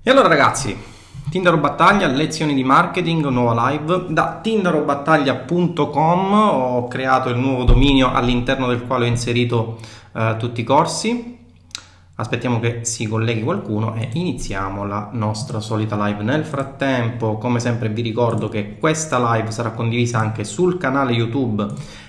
E allora ragazzi, Tindaro Battaglia, lezioni di marketing, nuova live. Da tindarobattaglia.com ho creato il nuovo dominio all'interno del quale ho inserito eh, tutti i corsi. Aspettiamo che si colleghi qualcuno e iniziamo la nostra solita live. Nel frattempo, come sempre vi ricordo che questa live sarà condivisa anche sul canale YouTube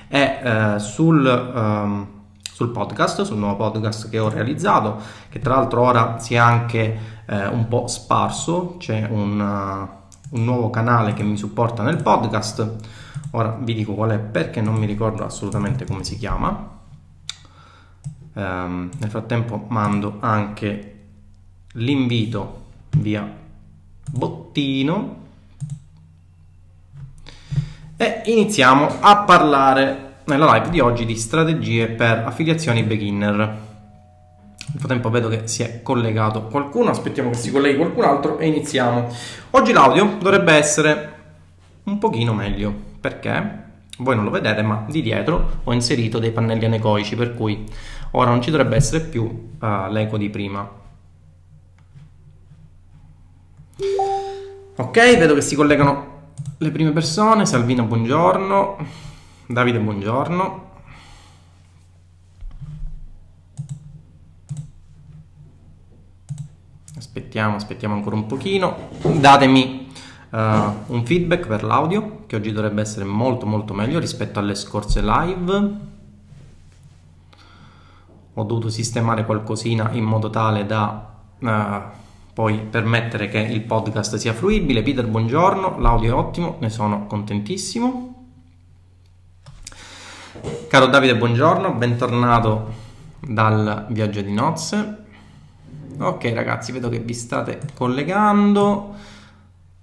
e eh, sul... Um, sul podcast, sul nuovo podcast che ho realizzato, che tra l'altro ora si è anche eh, un po' sparso, c'è un, uh, un, nuovo canale che mi supporta nel podcast, ora vi dico qual è perché non mi ricordo assolutamente come si chiama. Um, nel frattempo mando anche l'invito via bottino. E iniziamo a parlare nella live di oggi di strategie per affiliazioni beginner. Nel frattempo vedo che si è collegato qualcuno, aspettiamo che si colleghi qualcun altro e iniziamo. Oggi l'audio dovrebbe essere un pochino meglio, perché voi non lo vedete, ma di dietro ho inserito dei pannelli anecoici, per cui ora non ci dovrebbe essere più uh, l'eco di prima. Ok, vedo che si collegano le prime persone. Salvino, buongiorno. Davide, buongiorno. Aspettiamo, aspettiamo ancora un pochino. Datemi uh, un feedback per l'audio, che oggi dovrebbe essere molto molto meglio rispetto alle scorse live. Ho dovuto sistemare qualcosina in modo tale da uh, poi permettere che il podcast sia fruibile. Peter, buongiorno, l'audio è ottimo, ne sono contentissimo. Caro Davide, buongiorno, bentornato dal viaggio di nozze. Ok ragazzi, vedo che vi state collegando.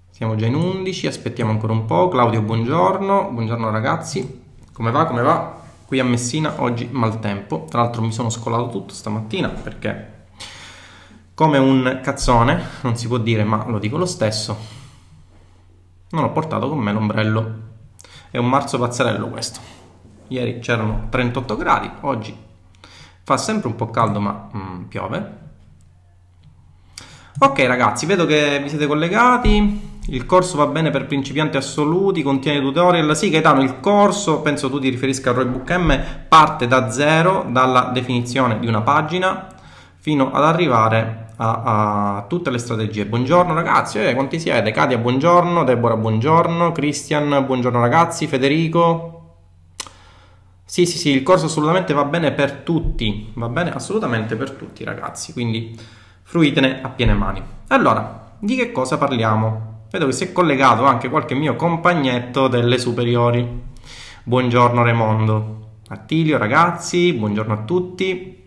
Siamo già in 11, aspettiamo ancora un po'. Claudio, buongiorno. Buongiorno ragazzi. Come va? Come va? Qui a Messina oggi maltempo. Tra l'altro mi sono scolato tutto stamattina perché come un cazzone, non si può dire, ma lo dico lo stesso. Non ho portato con me l'ombrello. È un marzo pazzerello questo. Ieri c'erano 38 gradi, oggi fa sempre un po' caldo ma mm, piove. Ok ragazzi, vedo che vi siete collegati. Il corso va bene per principianti assoluti, contiene tutorial. Sì, Gaetano, il corso, penso tu ti riferisca al Roybook M, parte da zero, dalla definizione di una pagina, fino ad arrivare a, a tutte le strategie. Buongiorno ragazzi, eh, quanti siete? Katia, buongiorno, Deborah, buongiorno, Christian, buongiorno ragazzi, Federico, sì, sì, sì, il corso assolutamente va bene per tutti, va bene assolutamente per tutti ragazzi, quindi fruitene a piene mani. Allora, di che cosa parliamo? Vedo che si è collegato anche qualche mio compagnetto delle superiori. Buongiorno Raimondo, Attilio ragazzi, buongiorno a tutti.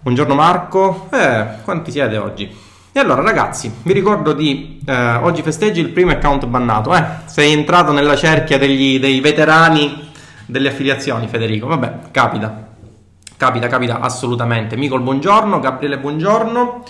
Buongiorno Marco, eh, quanti siete oggi? E allora ragazzi, vi ricordo di eh, oggi festeggi il primo account bannato, eh? Sei entrato nella cerchia degli, dei veterani delle affiliazioni, Federico. Vabbè, capita. Capita, capita assolutamente. Micol, buongiorno. Gabriele, buongiorno.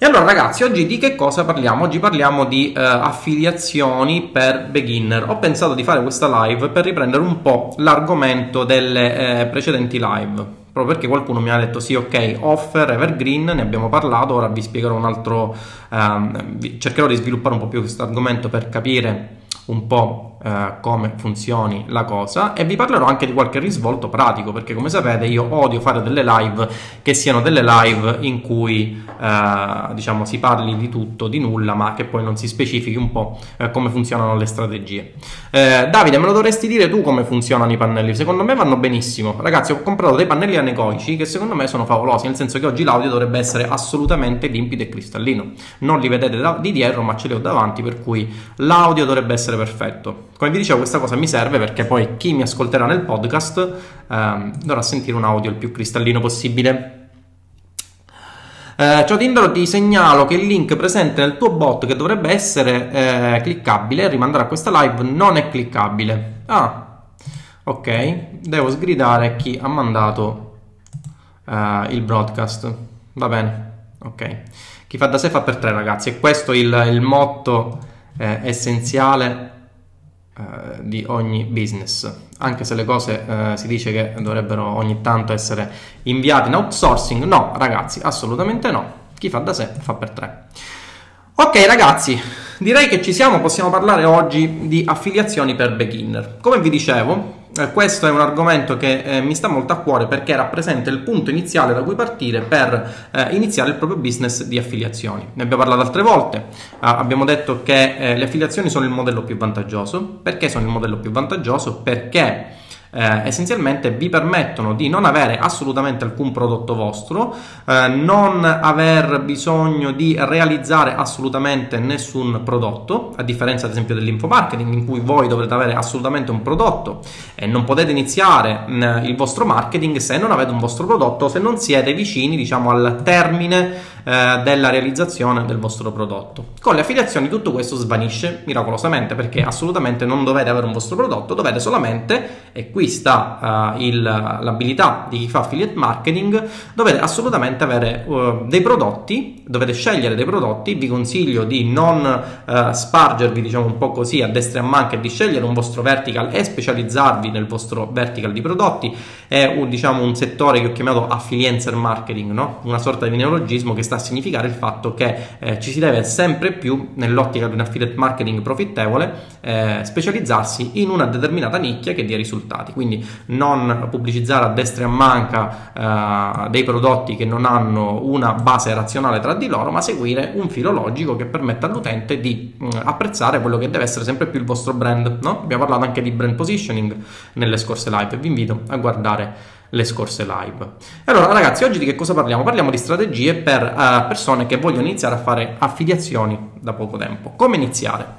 E allora ragazzi, oggi di che cosa parliamo? Oggi parliamo di eh, affiliazioni per beginner. Ho pensato di fare questa live per riprendere un po' l'argomento delle eh, precedenti live proprio perché qualcuno mi ha detto sì ok offer evergreen ne abbiamo parlato ora vi spiegherò un altro ehm, cercherò di sviluppare un po' più questo argomento per capire un po' eh, come funzioni la cosa e vi parlerò anche di qualche risvolto pratico perché come sapete io odio fare delle live che siano delle live in cui eh, diciamo si parli di tutto, di nulla ma che poi non si specifichi un po' eh, come funzionano le strategie. Eh, Davide me lo dovresti dire tu come funzionano i pannelli. Secondo me vanno benissimo. Ragazzi ho comprato dei pannelli anecoici che secondo me sono favolosi nel senso che oggi l'audio dovrebbe essere assolutamente limpido e cristallino. Non li vedete da, di dietro ma ce li ho davanti per cui l'audio dovrebbe essere perfetto come vi dicevo, questa cosa mi serve perché poi chi mi ascolterà nel podcast ehm, dovrà sentire un audio il più cristallino possibile. Eh, ciao Tindaro, ti segnalo che il link presente nel tuo bot che dovrebbe essere eh, cliccabile, rimandare a questa live, non è cliccabile. Ah, ok, devo sgridare chi ha mandato eh, il broadcast. Va bene, ok. Chi fa da sé fa per tre ragazzi e questo è il, il motto eh, essenziale eh, di ogni business, anche se le cose eh, si dice che dovrebbero ogni tanto essere inviate in outsourcing, no ragazzi, assolutamente no. chi fa da sé fa per tre. Ok ragazzi, direi che ci siamo, possiamo parlare oggi di affiliazioni per beginner. Come vi dicevo, questo è un argomento che eh, mi sta molto a cuore perché rappresenta il punto iniziale da cui partire per eh, iniziare il proprio business di affiliazioni. Ne abbiamo parlato altre volte, ah, abbiamo detto che eh, le affiliazioni sono il modello più vantaggioso. Perché sono il modello più vantaggioso? Perché eh, essenzialmente vi permettono di non avere assolutamente alcun prodotto vostro, eh, non aver bisogno di realizzare assolutamente nessun prodotto, a differenza ad esempio dell'infomarketing in cui voi dovrete avere assolutamente un prodotto e non potete iniziare mh, mm, il vostro marketing se non avete un vostro prodotto, se non siete vicini diciamo al termine eh, della realizzazione del vostro prodotto. Con le affiliazioni tutto questo svanisce miracolosamente perché assolutamente non dovete avere un vostro prodotto, dovete solamente, e qui sta uh, il, l'abilità di chi fa affiliate marketing, dovete assolutamente avere uh, dei prodotti, dovete scegliere dei prodotti, vi consiglio di non uh, spargervi diciamo un po' così a destra e a manca e di scegliere un vostro vertical e specializzarvi nel vostro vertical di prodotti, è un, diciamo, un settore che ho chiamato affiliencer marketing, no? una sorta di neologismo che sta a significare il fatto che eh, ci si deve sempre più, nell'ottica di un affiliate marketing profittevole, eh, specializzarsi in una determinata nicchia che dia risultati. Quindi non pubblicizzare a destra e a manca eh, dei prodotti che non hanno una base razionale tra di loro, ma seguire un filo logico che permetta all'utente di mh, mm, apprezzare quello che deve essere sempre più il vostro brand. No? Abbiamo parlato anche di brand positioning nelle scorse live vi invito a guardare le scorse live. Allora ragazzi, oggi di che cosa parliamo? Parliamo di strategie per uh, persone che vogliono iniziare a fare affiliazioni da poco tempo. Come iniziare?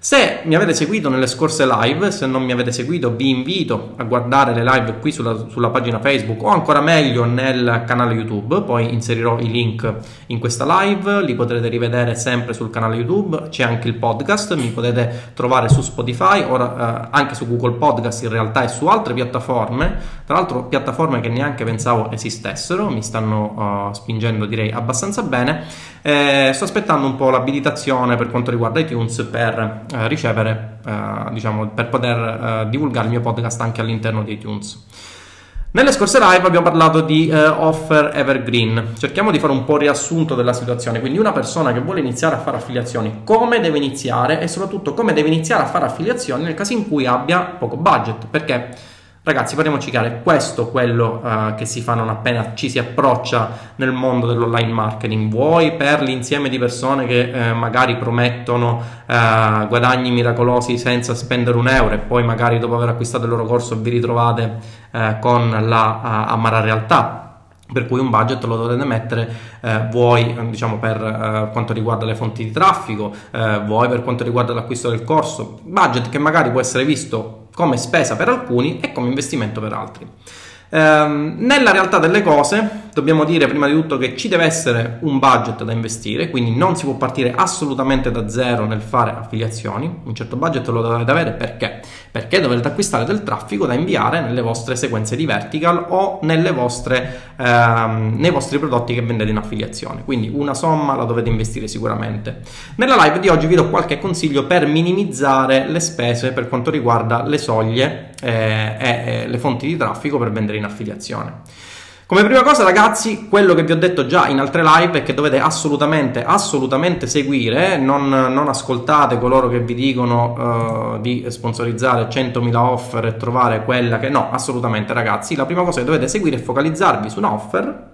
Se mi avete seguito nelle scorse live, se non mi avete seguito vi invito a guardare le live qui sulla, sulla, pagina Facebook o ancora meglio nel canale YouTube, poi inserirò i link in questa live, li potrete rivedere sempre sul canale YouTube, c'è anche il podcast, mi potete trovare su Spotify, ora eh, anche su Google Podcast in realtà e su altre piattaforme, tra l'altro piattaforme che neanche pensavo esistessero, mi stanno uh, spingendo direi abbastanza bene, eh, sto aspettando un po' l'abilitazione per quanto riguarda iTunes per eh, ricevere, eh, diciamo, per poter eh, divulgare il mio podcast anche all'interno di iTunes. Nelle scorse live abbiamo parlato di uh, offer evergreen. Cerchiamo di fare un po' riassunto della situazione. Quindi, una persona che vuole iniziare a fare affiliazioni, come deve iniziare e soprattutto come deve iniziare a fare affiliazioni nel caso in cui abbia poco budget. Perché Ragazzi, parliamoci chiaro, questo quello uh, che si fa non appena ci si approccia nel mondo dell'online marketing. Vuoi per l'insieme di persone che uh, magari promettono uh, guadagni miracolosi senza spendere un euro e poi magari dopo aver acquistato il loro corso vi ritrovate con la amara realtà per cui un budget lo dovete mettere eh, vuoi diciamo per eh, quanto riguarda le fonti di traffico, eh, vuoi per quanto riguarda l'acquisto del corso, budget che magari può essere visto come spesa per alcuni e come investimento per altri. Ehm, nella realtà delle cose dobbiamo dire prima di tutto che ci deve essere un budget da investire, quindi non si può partire assolutamente da zero nel fare affiliazioni, un certo budget lo dovete avere perché? Perché dovete acquistare del traffico da inviare nelle vostre sequenze di vertical o vostre, ehm, nei vostri prodotti che vendete in affiliazione, quindi una somma la dovete investire sicuramente. Nella live di oggi vi do qualche consiglio per minimizzare le spese per quanto riguarda le soglie eh, e le fonti di traffico per vendere in affiliazione. Come prima cosa, ragazzi, quello che vi ho detto già in altre live è che dovete assolutamente, assolutamente seguire, non, non ascoltate coloro che vi dicono uh, di sponsorizzare 100.000 offer e trovare quella che... No, assolutamente, ragazzi, la prima cosa che dovete seguire è focalizzarvi su un'offer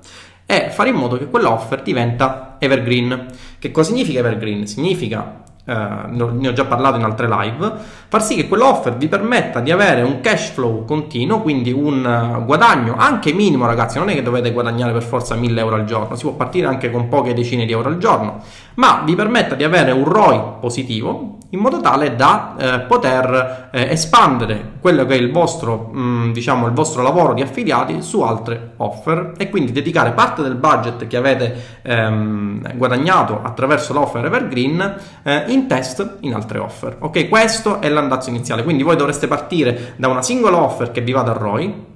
e fare in modo che quell'offer diventa evergreen. Che cosa significa evergreen? Significa Uh, ne ho già parlato in altre live, far sì che quell'offer vi permetta di avere un cash flow continuo, quindi un uh, guadagno anche minimo, ragazzi. Non è che dovete guadagnare per forza 1000 euro al giorno, si può partire anche con poche decine di euro al giorno, ma vi permetta di avere un ROI positivo in modo tale da eh, poter eh, espandere quello che è il vostro, mh, mm, diciamo, il vostro lavoro di affiliati su altre offer e quindi dedicare parte del budget che avete ehm, guadagnato attraverso l'offer Evergreen eh, in test in altre offer. Ok, questo è l'andazzo iniziale, quindi voi dovreste partire da una singola offer che vi vada a ROI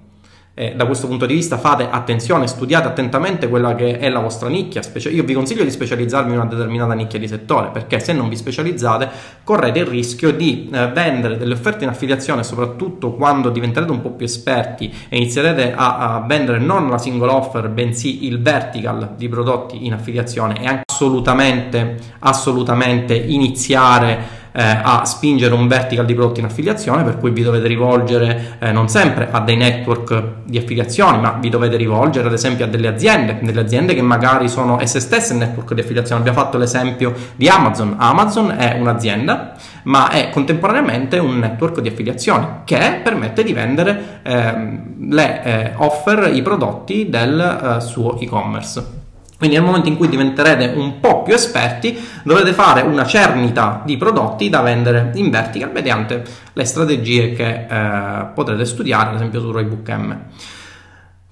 eh, da questo punto di vista fate attenzione, studiate attentamente quella che è la vostra nicchia. Io vi consiglio di specializzarvi in una determinata nicchia di settore, perché se non vi specializzate correte il rischio di eh, vendere delle offerte in affiliazione, soprattutto quando diventerete un po' più esperti e inizierete a, a vendere non la single offer, bensì il vertical di prodotti in affiliazione e anche assolutamente, assolutamente iniziare eh, a spingere un vertical di prodotti in affiliazione, per cui vi dovete rivolgere eh, non sempre a dei network di affiliazioni, ma vi dovete rivolgere ad esempio a delle aziende, delle aziende che magari sono esse stesse network di affiliazione. Abbiamo fatto l'esempio di Amazon. Amazon è un'azienda, ma è contemporaneamente un network di affiliazioni che permette di vendere eh, le offer, i prodotti del eh, suo e-commerce. Quindi nel momento in cui diventerete un po' più esperti, dovrete fare una cernita di prodotti da vendere in vertical mediante le strategie che eh, potrete studiare, ad esempio su Roybook M.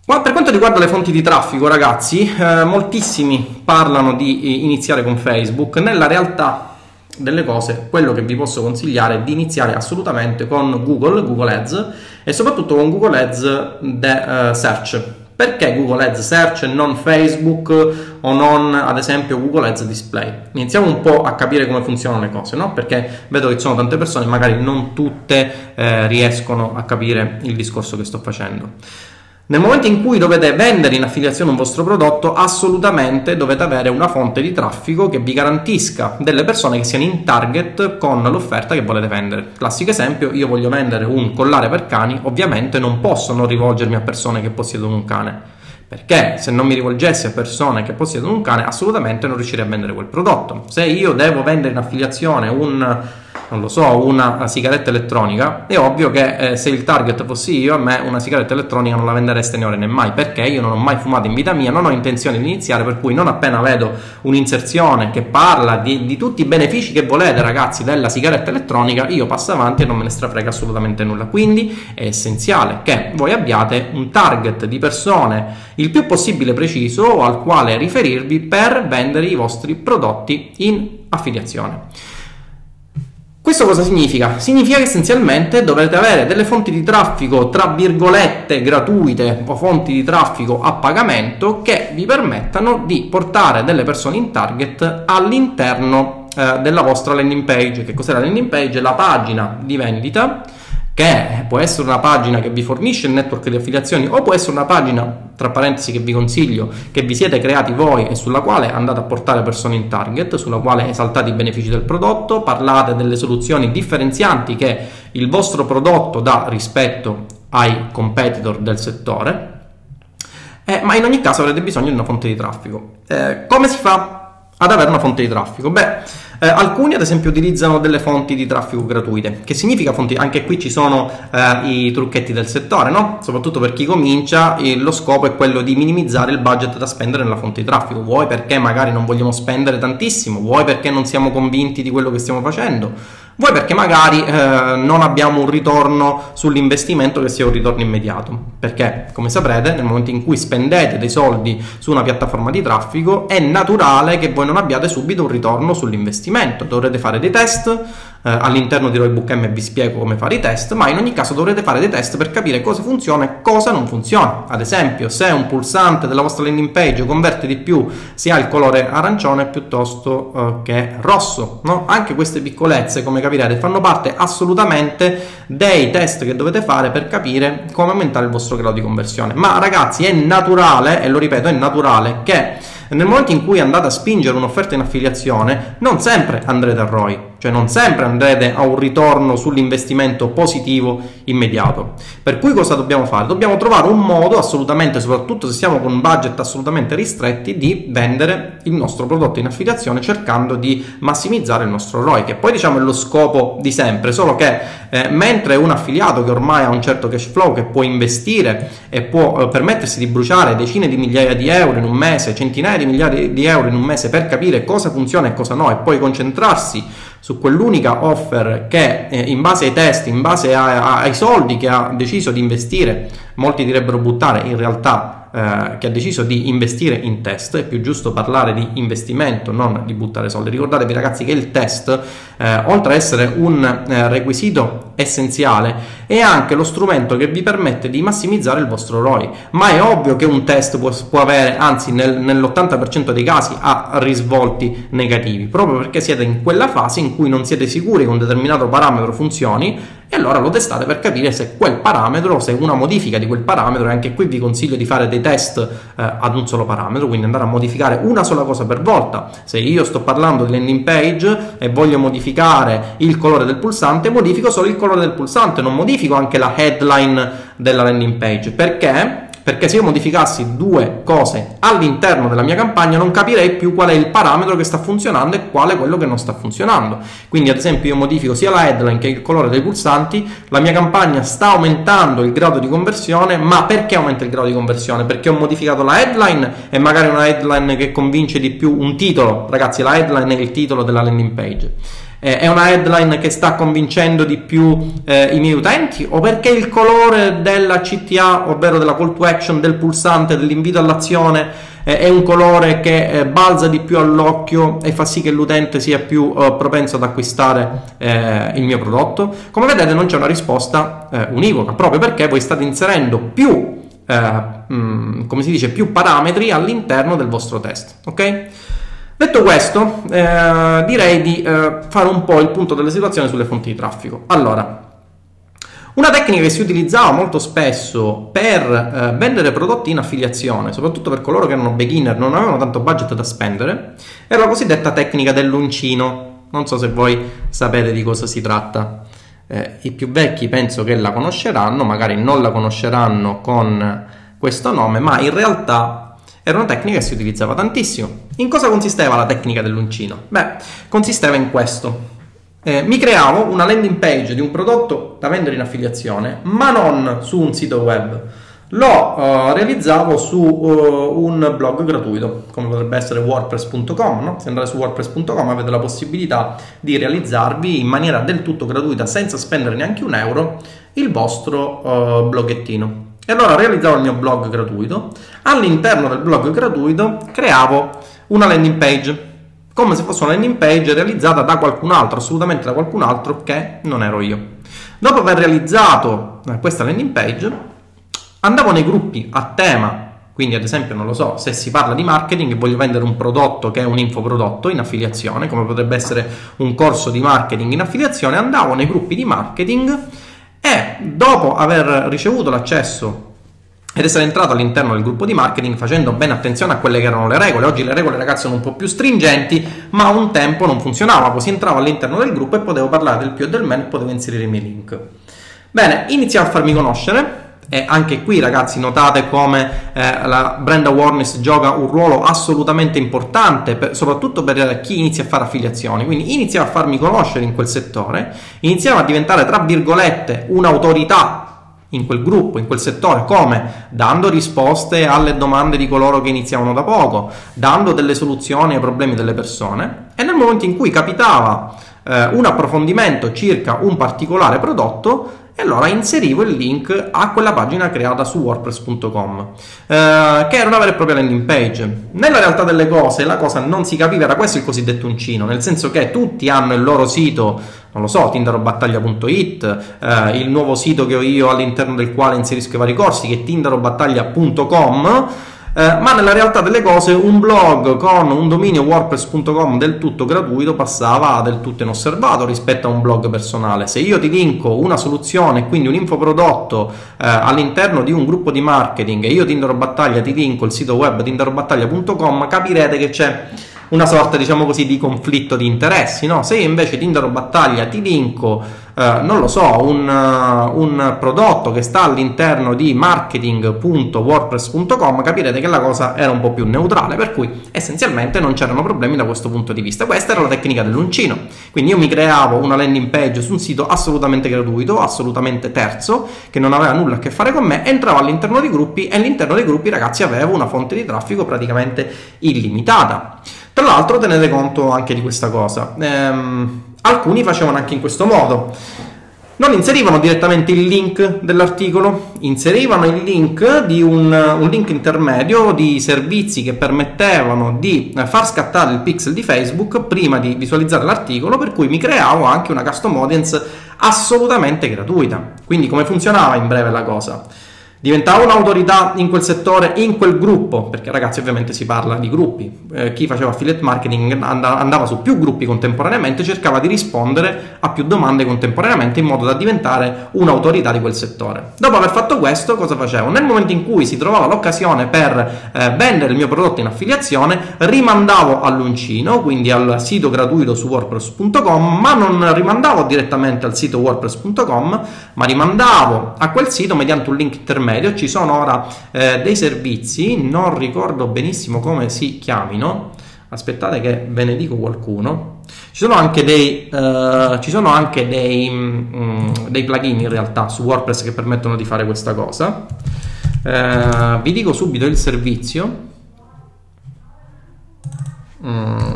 Ma per quanto riguarda le fonti di traffico, ragazzi, eh, moltissimi parlano di iniziare con Facebook. Nella realtà delle cose, quello che vi posso consigliare è di iniziare assolutamente con Google, Google Ads e soprattutto con Google Ads de, uh, Search perché Google Ads Search e non Facebook o non ad esempio Google Ads Display? Iniziamo un po' a capire come funzionano le cose, no? Perché vedo che ci sono tante persone, magari non tutte eh, riescono a capire il discorso che sto facendo. Nel momento in cui dovete vendere in affiliazione un vostro prodotto, assolutamente dovete avere una fonte di traffico che vi garantisca delle persone che siano in target con l'offerta che volete vendere. Classico esempio, io voglio vendere un collare per cani, ovviamente non posso non rivolgermi a persone che possiedono un cane. Perché se non mi rivolgessi a persone che possiedono un cane, assolutamente non riuscirei a vendere quel prodotto. Se io devo vendere in affiliazione un so, una sigaretta elettronica, è ovvio che eh, se il target fossi io, a me una sigaretta elettronica non la vendereste né ora né mai, perché io non ho mai fumato in vita mia, non ho intenzione di iniziare, per cui non appena vedo un'inserzione che parla di, di tutti i benefici che volete, ragazzi, della sigaretta elettronica, io passo avanti e non me ne strafrega assolutamente nulla. Quindi è essenziale che voi abbiate un target di persone il più possibile preciso al quale riferirvi per vendere i vostri prodotti in affiliazione. Questo cosa significa? Significa che essenzialmente dovrete avere delle fonti di traffico tra virgolette gratuite o fonti di traffico a pagamento che vi permettano di portare delle persone in target all'interno eh, della vostra landing page. Che cos'è la landing page? La pagina di vendita che può essere una pagina che vi fornisce il network di affiliazioni o può essere una pagina, tra parentesi, che vi consiglio, che vi siete creati voi e sulla quale andate a portare persone in target, sulla quale esaltate i benefici del prodotto, parlate delle soluzioni differenzianti che il vostro prodotto dà rispetto ai competitor del settore, eh, ma in ogni caso avrete bisogno di una fonte di traffico. Eh, come si fa ad avere una fonte di traffico? Beh, eh, alcuni ad esempio utilizzano delle fonti di traffico gratuite, che significa fonti, anche qui ci sono eh, i trucchetti del settore, no? soprattutto per chi comincia, eh, lo scopo è quello di minimizzare il budget da spendere nella fonte di traffico, vuoi perché magari non vogliamo spendere tantissimo, vuoi perché non siamo convinti di quello che stiamo facendo Vuoi perché magari eh, non abbiamo un ritorno sull'investimento che sia un ritorno immediato. Perché, come saprete, nel momento in cui spendete dei soldi su una piattaforma di traffico, è naturale che voi non abbiate subito un ritorno sull'investimento. Dovrete fare dei test, eh, all'interno di Roybook M vi spiego come fare i test, ma in ogni caso dovrete fare dei test per capire cosa funziona e cosa non funziona. Ad esempio, se un pulsante della vostra landing page converte di più se ha il colore arancione piuttosto eh, che rosso. No? Anche queste piccolezze, come capirete, fanno parte assolutamente dei test che dovete fare per capire come aumentare il vostro grado di conversione. Ma ragazzi, è naturale, e lo ripeto, è naturale che nel momento in cui andate a spingere un'offerta in affiliazione, non sempre andrete a ROI, cioè non sempre andrete a un ritorno sull'investimento positivo immediato. Per cui cosa dobbiamo fare? Dobbiamo trovare un modo, assolutamente, soprattutto se siamo con un budget assolutamente ristretti, di vendere il nostro prodotto in affiliazione cercando di massimizzare il nostro ROI, che poi diciamo è lo scopo di sempre, solo che eh, mentre un affiliato che ormai ha un certo cash flow, che può investire e può eh, permettersi di bruciare decine di migliaia di euro in un mese, centinaia di miliardi di euro in un mese per capire cosa funziona e cosa no e poi concentrarsi su quell'unica offer che eh, in base ai test, in base a, a, ai soldi che ha deciso di investire, molti direbbero buttare, in realtà eh, che ha deciso di investire in test, è più giusto parlare di investimento, non di buttare soldi. Ricordatevi ragazzi che il test, eh, oltre ad essere un eh, requisito essenziale, è anche lo strumento che vi permette di massimizzare il vostro ROI. Ma è ovvio che un test può, può avere, anzi nel, nell'80% dei casi ha risvolti negativi, proprio perché siete in quella fase in cui non siete sicuri che un determinato parametro funzioni e allora lo testate per capire se quel parametro, se una modifica di quel parametro, e anche qui vi consiglio di fare dei test eh, ad un solo parametro, quindi andare a modificare una sola cosa per volta. Se io sto parlando di landing page e voglio modificare il colore del pulsante, modifico solo il colore del pulsante, non modifico anche la headline della landing page. Perché? Perché se io modificassi due cose all'interno della mia campagna non capirei più qual è il parametro che sta funzionando e quale è quello che non sta funzionando. Quindi ad esempio io modifico sia la headline che il colore dei pulsanti, la mia campagna sta aumentando il grado di conversione, ma perché aumenta il grado di conversione? Perché ho modificato la headline e magari una headline che convince di più un titolo, ragazzi la headline è il titolo della landing page eh, è una headline che sta convincendo di più eh, i miei utenti o perché il colore della CTA, ovvero della call to action del pulsante dell'invito all'azione eh, è un colore che eh, balza di più all'occhio e fa sì che l'utente sia più eh, propenso ad acquistare eh, il mio prodotto? Come vedete non c'è una risposta univoca, proprio perché voi state inserendo più mh, mm, come si dice, più parametri all'interno del vostro test, ok? Detto questo, eh, direi di eh, fare un po' il punto della situazione sulle fonti di traffico. Allora, una tecnica che si utilizzava molto spesso per eh, vendere prodotti in affiliazione, soprattutto per coloro che erano beginner, non avevano tanto budget da spendere, era la cosiddetta tecnica dell'uncino. Non so se voi sapete di cosa si tratta. Eh, I più vecchi penso che la conosceranno, magari non la conosceranno con questo nome, ma in realtà era una tecnica che si utilizzava tantissimo. In cosa consisteva la tecnica dell'uncino? Beh, consisteva in questo. Eh, mi creavo una landing page di un prodotto da vendere in affiliazione, ma non su un sito web. Lo uh, realizzavo su uh, un blog gratuito, come potrebbe essere wordpress.com. No? Se andate su wordpress.com avete la possibilità di realizzarvi in maniera del tutto gratuita, senza spendere neanche un euro, il vostro uh, bloggettino. E allora realizzavo il mio blog gratuito, all'interno del blog gratuito creavo una landing page, come se fosse una landing page realizzata da qualcun altro, assolutamente da qualcun altro che non ero io. Dopo aver realizzato eh, questa landing page, andavo nei gruppi a tema quindi, ad esempio, non lo so, se si parla di marketing e voglio vendere un prodotto che è un infoprodotto in affiliazione, come potrebbe essere un corso di marketing in affiliazione, andavo nei gruppi di marketing e dopo aver ricevuto l'accesso ed essere entrato all'interno del gruppo di marketing facendo bene attenzione a quelle che erano le regole. Oggi le regole ragazzi sono un po' più stringenti, ma un tempo non funzionava, così entravo all'interno del gruppo e potevo parlare del più e del meno e potevo inserire i miei link. Bene, iniziamo a farmi conoscere e anche qui ragazzi notate come eh, la brand awareness gioca un ruolo assolutamente importante, per, soprattutto per chi inizia a fare affiliazioni. Quindi iniziamo a farmi conoscere in quel settore, iniziamo a diventare tra virgolette un'autorità in quel gruppo, in quel settore, come? Dando risposte alle domande di coloro che iniziavano da poco, dando delle soluzioni ai problemi delle persone e nel momento in cui capitava eh, un approfondimento circa un particolare prodotto, e allora inserivo il link a quella pagina creata su wordpress.com eh, che era una vera e propria landing page. Nella realtà delle cose la cosa non si capiva era questo il cosiddetto uncino nel senso che tutti hanno il loro sito non lo so, tindarobattaglia.it, eh, il nuovo sito che ho io all'interno del quale inserisco i vari corsi che è tindarobattaglia.com eh, ma nella realtà delle cose un blog con un dominio wordpress.com del tutto gratuito passava del tutto inosservato rispetto a un blog personale. Se io ti linko una soluzione, quindi un infoprodotto eh, all'interno di un gruppo di marketing e io Tindaro Battaglia ti linko il sito web tindarobattaglia.com, capirete che c'è una sorta, diciamo così, di conflitto di interessi, no? Se invece Tindaro Battaglia ti linko, eh, non lo so, un, uh, un, prodotto che sta all'interno di marketing.wordpress.com, capirete che la cosa era un po' più neutrale, per cui essenzialmente non c'erano problemi da questo punto di vista. Questa era la tecnica dell'uncino. Quindi io mi creavo una landing page su un sito assolutamente gratuito, assolutamente terzo, che non aveva nulla a che fare con me, entravo all'interno dei gruppi e all'interno dei gruppi, ragazzi, avevo una fonte di traffico praticamente illimitata. Tra l'altro tenete conto anche di questa cosa. Ehm, alcuni facevano anche in questo modo. non inserivano direttamente il link dell'articolo, inserivano il link di un, un, link intermedio di servizi che permettevano di far scattare il pixel di Facebook prima di visualizzare l'articolo, per cui mi creavo anche una custom audience assolutamente gratuita. Quindi come funzionava in breve la cosa? Diventavo un'autorità in quel settore, in quel gruppo, perché ragazzi ovviamente si parla di gruppi. Eh, chi faceva affiliate marketing andava su più gruppi contemporaneamente, cercava di rispondere a più domande contemporaneamente in modo da diventare un'autorità di quel settore. Dopo aver fatto questo, cosa facevo? Nel momento in cui si trovava l'occasione per eh, vendere il mio prodotto in affiliazione, rimandavo all'uncino, quindi al sito gratuito su wordpress.com, ma non rimandavo direttamente al sito wordpress.com, ma rimandavo a quel sito mediante un link intermedio intermedio ci sono ora eh, dei servizi, non ricordo benissimo come si chiamino, aspettate che ve ne dico qualcuno. Ci sono anche dei, ci sono anche dei, um, dei, plugin in realtà su WordPress che permettono di fare questa cosa. Uh, vi dico subito il servizio. Mm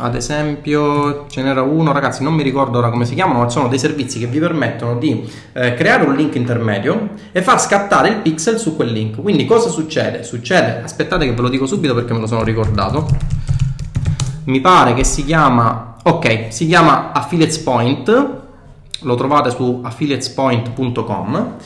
ad esempio ce n'era uno, ragazzi, non mi ricordo ora come si chiamano, ma sono dei servizi che vi permettono di eh, creare un link intermedio e far scattare il pixel su quel link. Quindi cosa succede? Succede, aspettate che ve lo dico subito perché me lo sono ricordato. Mi pare che si chiama, ok, si chiama Affiliates Point, lo trovate su affiliatespoint.com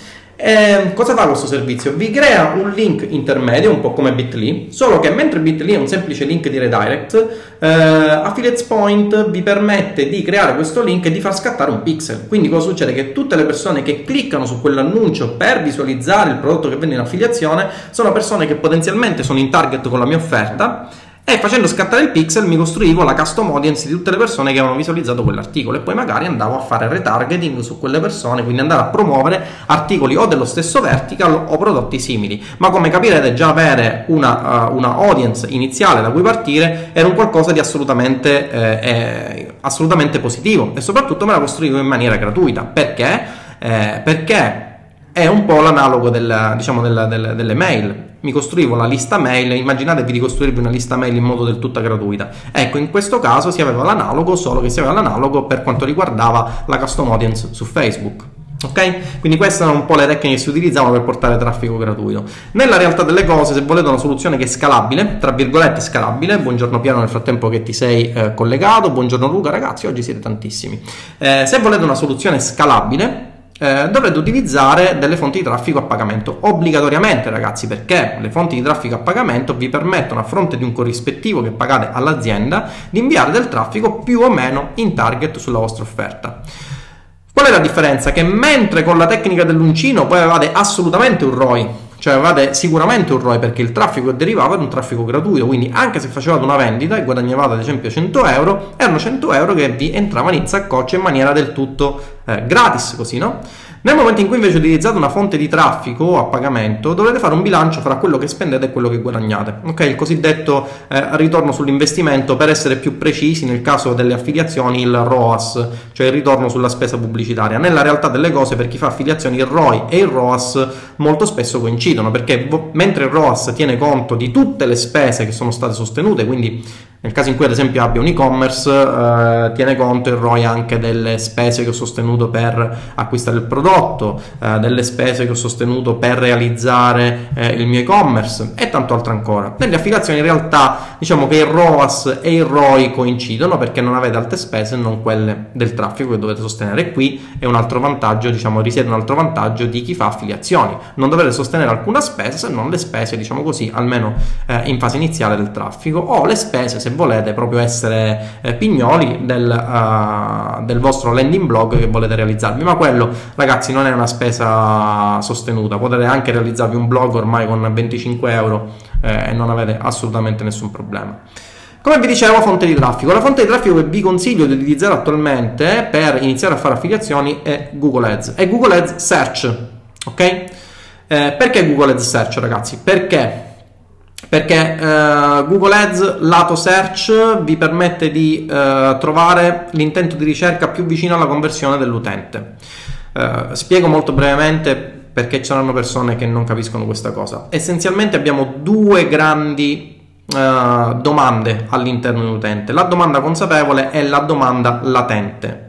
eh, cosa fa questo servizio? Vi crea un link intermedio, un po' come Bitly, solo che mentre Bitly è un semplice link di redirect, eh, Affiliates Point vi permette di creare questo link e di far scattare un pixel. Quindi cosa succede? Che tutte le persone che cliccano su quell'annuncio per visualizzare il prodotto che vende in affiliazione sono persone che potenzialmente sono in target con la mia offerta e facendo scattare il pixel mi costruivo la custom audience di tutte le persone che avevano visualizzato quell'articolo e poi magari andavo a fare retargeting su quelle persone, quindi andare a promuovere articoli o dello stesso vertical o prodotti simili. Ma come capirete già avere una, uh, una audience iniziale da cui partire era un qualcosa di assolutamente, eh, eh, assolutamente positivo e soprattutto me la costruivo in maniera gratuita. Perché? Eh, perché è un po' l'analogo del, diciamo, del, del, delle mail mi costruivo la lista mail, immaginatevi di costruirvi una lista mail in modo del tutto gratuita. Ecco, in questo caso si aveva l'analogo, solo che si aveva l'analogo per quanto riguardava la custom audience su Facebook. Ok? Quindi queste erano un po' le tecniche che si utilizzavano per portare traffico gratuito. Nella realtà delle cose, se volete una soluzione che è scalabile, tra virgolette scalabile, buongiorno Piano nel frattempo che ti sei eh, collegato, buongiorno Luca, ragazzi, oggi siete tantissimi. Eh, se volete una soluzione scalabile, eh, dovrete utilizzare delle fonti di traffico a pagamento obbligatoriamente ragazzi perché le fonti di traffico a pagamento vi permettono a fronte di un corrispettivo che pagate all'azienda di inviare del traffico più o meno in target sulla vostra offerta qual è la differenza? che mentre con la tecnica dell'uncino poi avevate assolutamente un ROI cioè avevate sicuramente un ROI perché il traffico che derivava da un traffico gratuito, quindi anche se facevate una vendita e guadagnavate ad esempio 100 euro, erano 100 euro che vi entravano in saccoccia in maniera del tutto eh, gratis, così no? Nel momento in cui invece utilizzate una fonte di traffico a pagamento, dovrete fare un bilancio fra quello che spendete e quello che guadagnate. Ok, il cosiddetto eh, ritorno sull'investimento, per essere più precisi nel caso delle affiliazioni, il ROAS, cioè il ritorno sulla spesa pubblicitaria. Nella realtà delle cose, per chi fa affiliazioni, il ROI e il ROAS molto spesso coincidono, perché mentre il ROAS tiene conto di tutte le spese che sono state sostenute, quindi nel caso in cui ad esempio abbia un e-commerce, eh, tiene conto il ROI anche delle spese che ho sostenuto per acquistare il prodotto, eh, delle spese che ho sostenuto per realizzare eh, il mio e-commerce e tanto altro ancora. Nelle affiliazioni in realtà diciamo che il ROAS e il ROI coincidono perché non avete alte spese non quelle del traffico che dovete sostenere. Qui è un altro vantaggio, diciamo, risiede un altro vantaggio di chi fa affiliazioni. Non dovete sostenere alcuna spesa se non le spese, diciamo così, almeno eh, in fase iniziale del traffico o le spese se volete proprio essere eh, pignoli del, uh, del, vostro landing blog che volete realizzarvi. Ma quello, ragazzi, non è una spesa sostenuta. Potete anche realizzarvi un blog ormai con 25 euro eh, e non avete assolutamente nessun problema. Come vi dicevo, fonte di traffico. La fonte di traffico che vi consiglio di utilizzare attualmente per iniziare a fare affiliazioni è Google Ads. È Google Ads Search. Ok? Eh, perché Google Ads Search, ragazzi? Perché perché eh, Google Ads lato search vi permette di eh, trovare l'intento di ricerca più vicino alla conversione dell'utente. Eh, spiego molto brevemente perché ci saranno persone che non capiscono questa cosa. Essenzialmente abbiamo due grandi eh, domande all'interno dell'utente, la domanda consapevole e la domanda latente.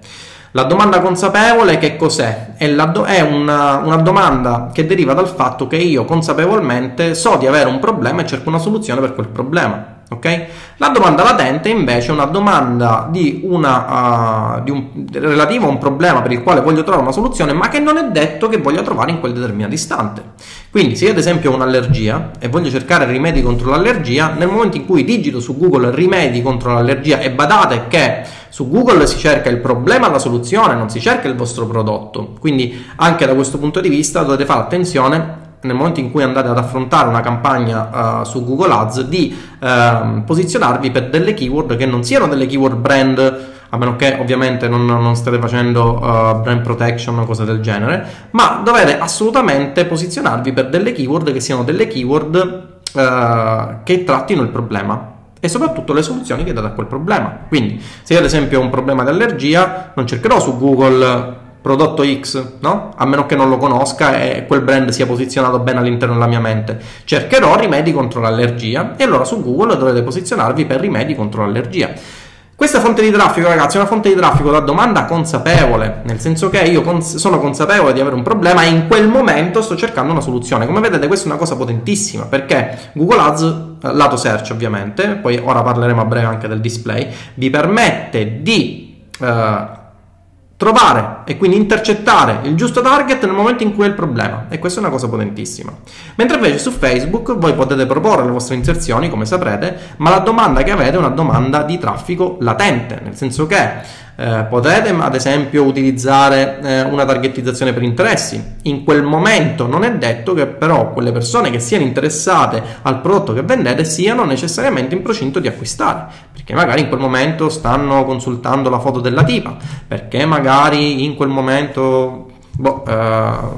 La domanda consapevole che cos'è? È, do- è una, una, domanda che deriva dal fatto che io consapevolmente so di avere un problema e cerco una soluzione per quel problema. Okay? La domanda latente invece è una domanda di una, uh, di un, relativa a un problema per il quale voglio trovare una soluzione, ma che non è detto che voglio trovare in quel determinato istante. Quindi, se io ad esempio ho un'allergia e voglio cercare rimedi contro l'allergia, nel momento in cui digito su Google rimedi contro l'allergia e badate che su Google si cerca il problema, la soluzione, non si cerca il vostro prodotto. Quindi, anche da questo punto di vista, dovete fare attenzione nel momento in cui andate ad affrontare una campagna uh, su Google Ads di uh, posizionarvi per delle keyword che non siano delle keyword brand a meno che ovviamente non, non state facendo uh, brand protection o cose del genere, ma dovete assolutamente posizionarvi per delle keyword che siano delle keyword uh, che trattino il problema e soprattutto le soluzioni che date a quel problema. Quindi, se io ad esempio ho un problema di allergia, non cercherò su Google prodotto X, no? A meno che non lo conosca e quel brand sia posizionato bene all'interno della mia mente. Cercherò rimedi contro l'allergia e allora su Google dovete posizionarvi per rimedi contro l'allergia. Questa fonte di traffico, ragazzi, è una fonte di traffico da domanda consapevole, nel senso che io cons- sono consapevole di avere un problema e in quel momento sto cercando una soluzione. Come vedete, questa è una cosa potentissima perché Google Ads, eh, lato search ovviamente, poi ora parleremo a breve anche del display, vi permette di uh, trovare e quindi intercettare il giusto target nel momento in cui è il problema e questa è una cosa potentissima. Mentre invece su Facebook voi potete proporre le vostre inserzioni, come saprete, ma la domanda che avete è una domanda di traffico latente, nel senso che eh, potete ad esempio utilizzare eh, una targetizzazione per interessi. In quel momento non è detto che però quelle persone che siano interessate al prodotto che vendete siano necessariamente in procinto di acquistare, perché magari in quel momento stanno consultando la foto della tipa, perché magari in quel momento Boh, eh,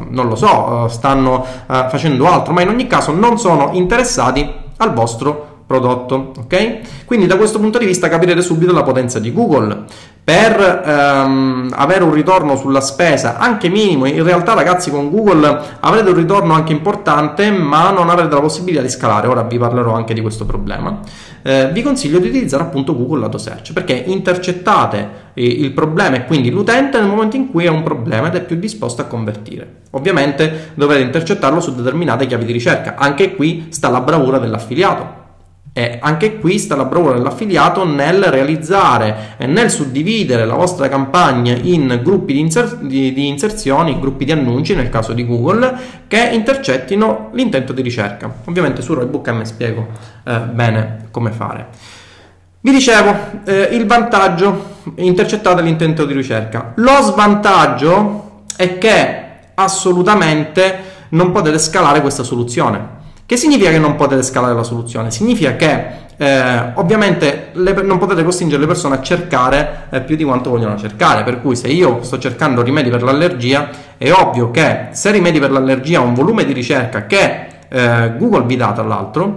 non lo so, eh, stanno eh, facendo altro, ma in ogni caso non sono interessati al vostro prodotto, ok? Quindi da questo punto di vista capirete subito la potenza di Google per ehm, avere un ritorno sulla spesa anche minimo. In realtà, ragazzi, con Google avrete un ritorno anche importante, ma non avrete la possibilità di scalare. Ora vi parlerò anche di questo problema. Eh, vi consiglio di utilizzare appunto Google Lato Search perché intercettate il problema e quindi l'utente nel momento in cui ha un problema ed è più disposto a convertire. Ovviamente dovrete intercettarlo su determinate chiavi di ricerca. Anche qui sta la bravura dell'affiliato e anche qui sta la bravura dell'affiliato nel realizzare e nel suddividere la vostra campagna in gruppi di, inser- di, di, inserzioni, gruppi di annunci nel caso di Google che intercettino l'intento di ricerca. Ovviamente su Roybook spiego eh, bene come fare. Vi dicevo, eh, il vantaggio, intercettate l'intento di ricerca. Lo svantaggio è che assolutamente non potete scalare questa soluzione che significa che non potete scalare la soluzione? Significa che eh, ovviamente le, non potete costringere le persone a cercare eh, più di quanto vogliono cercare. Per cui se io sto cercando rimedi per l'allergia, è ovvio che se rimedi per l'allergia ha un volume di ricerca che eh, Google vi dà tra l'altro,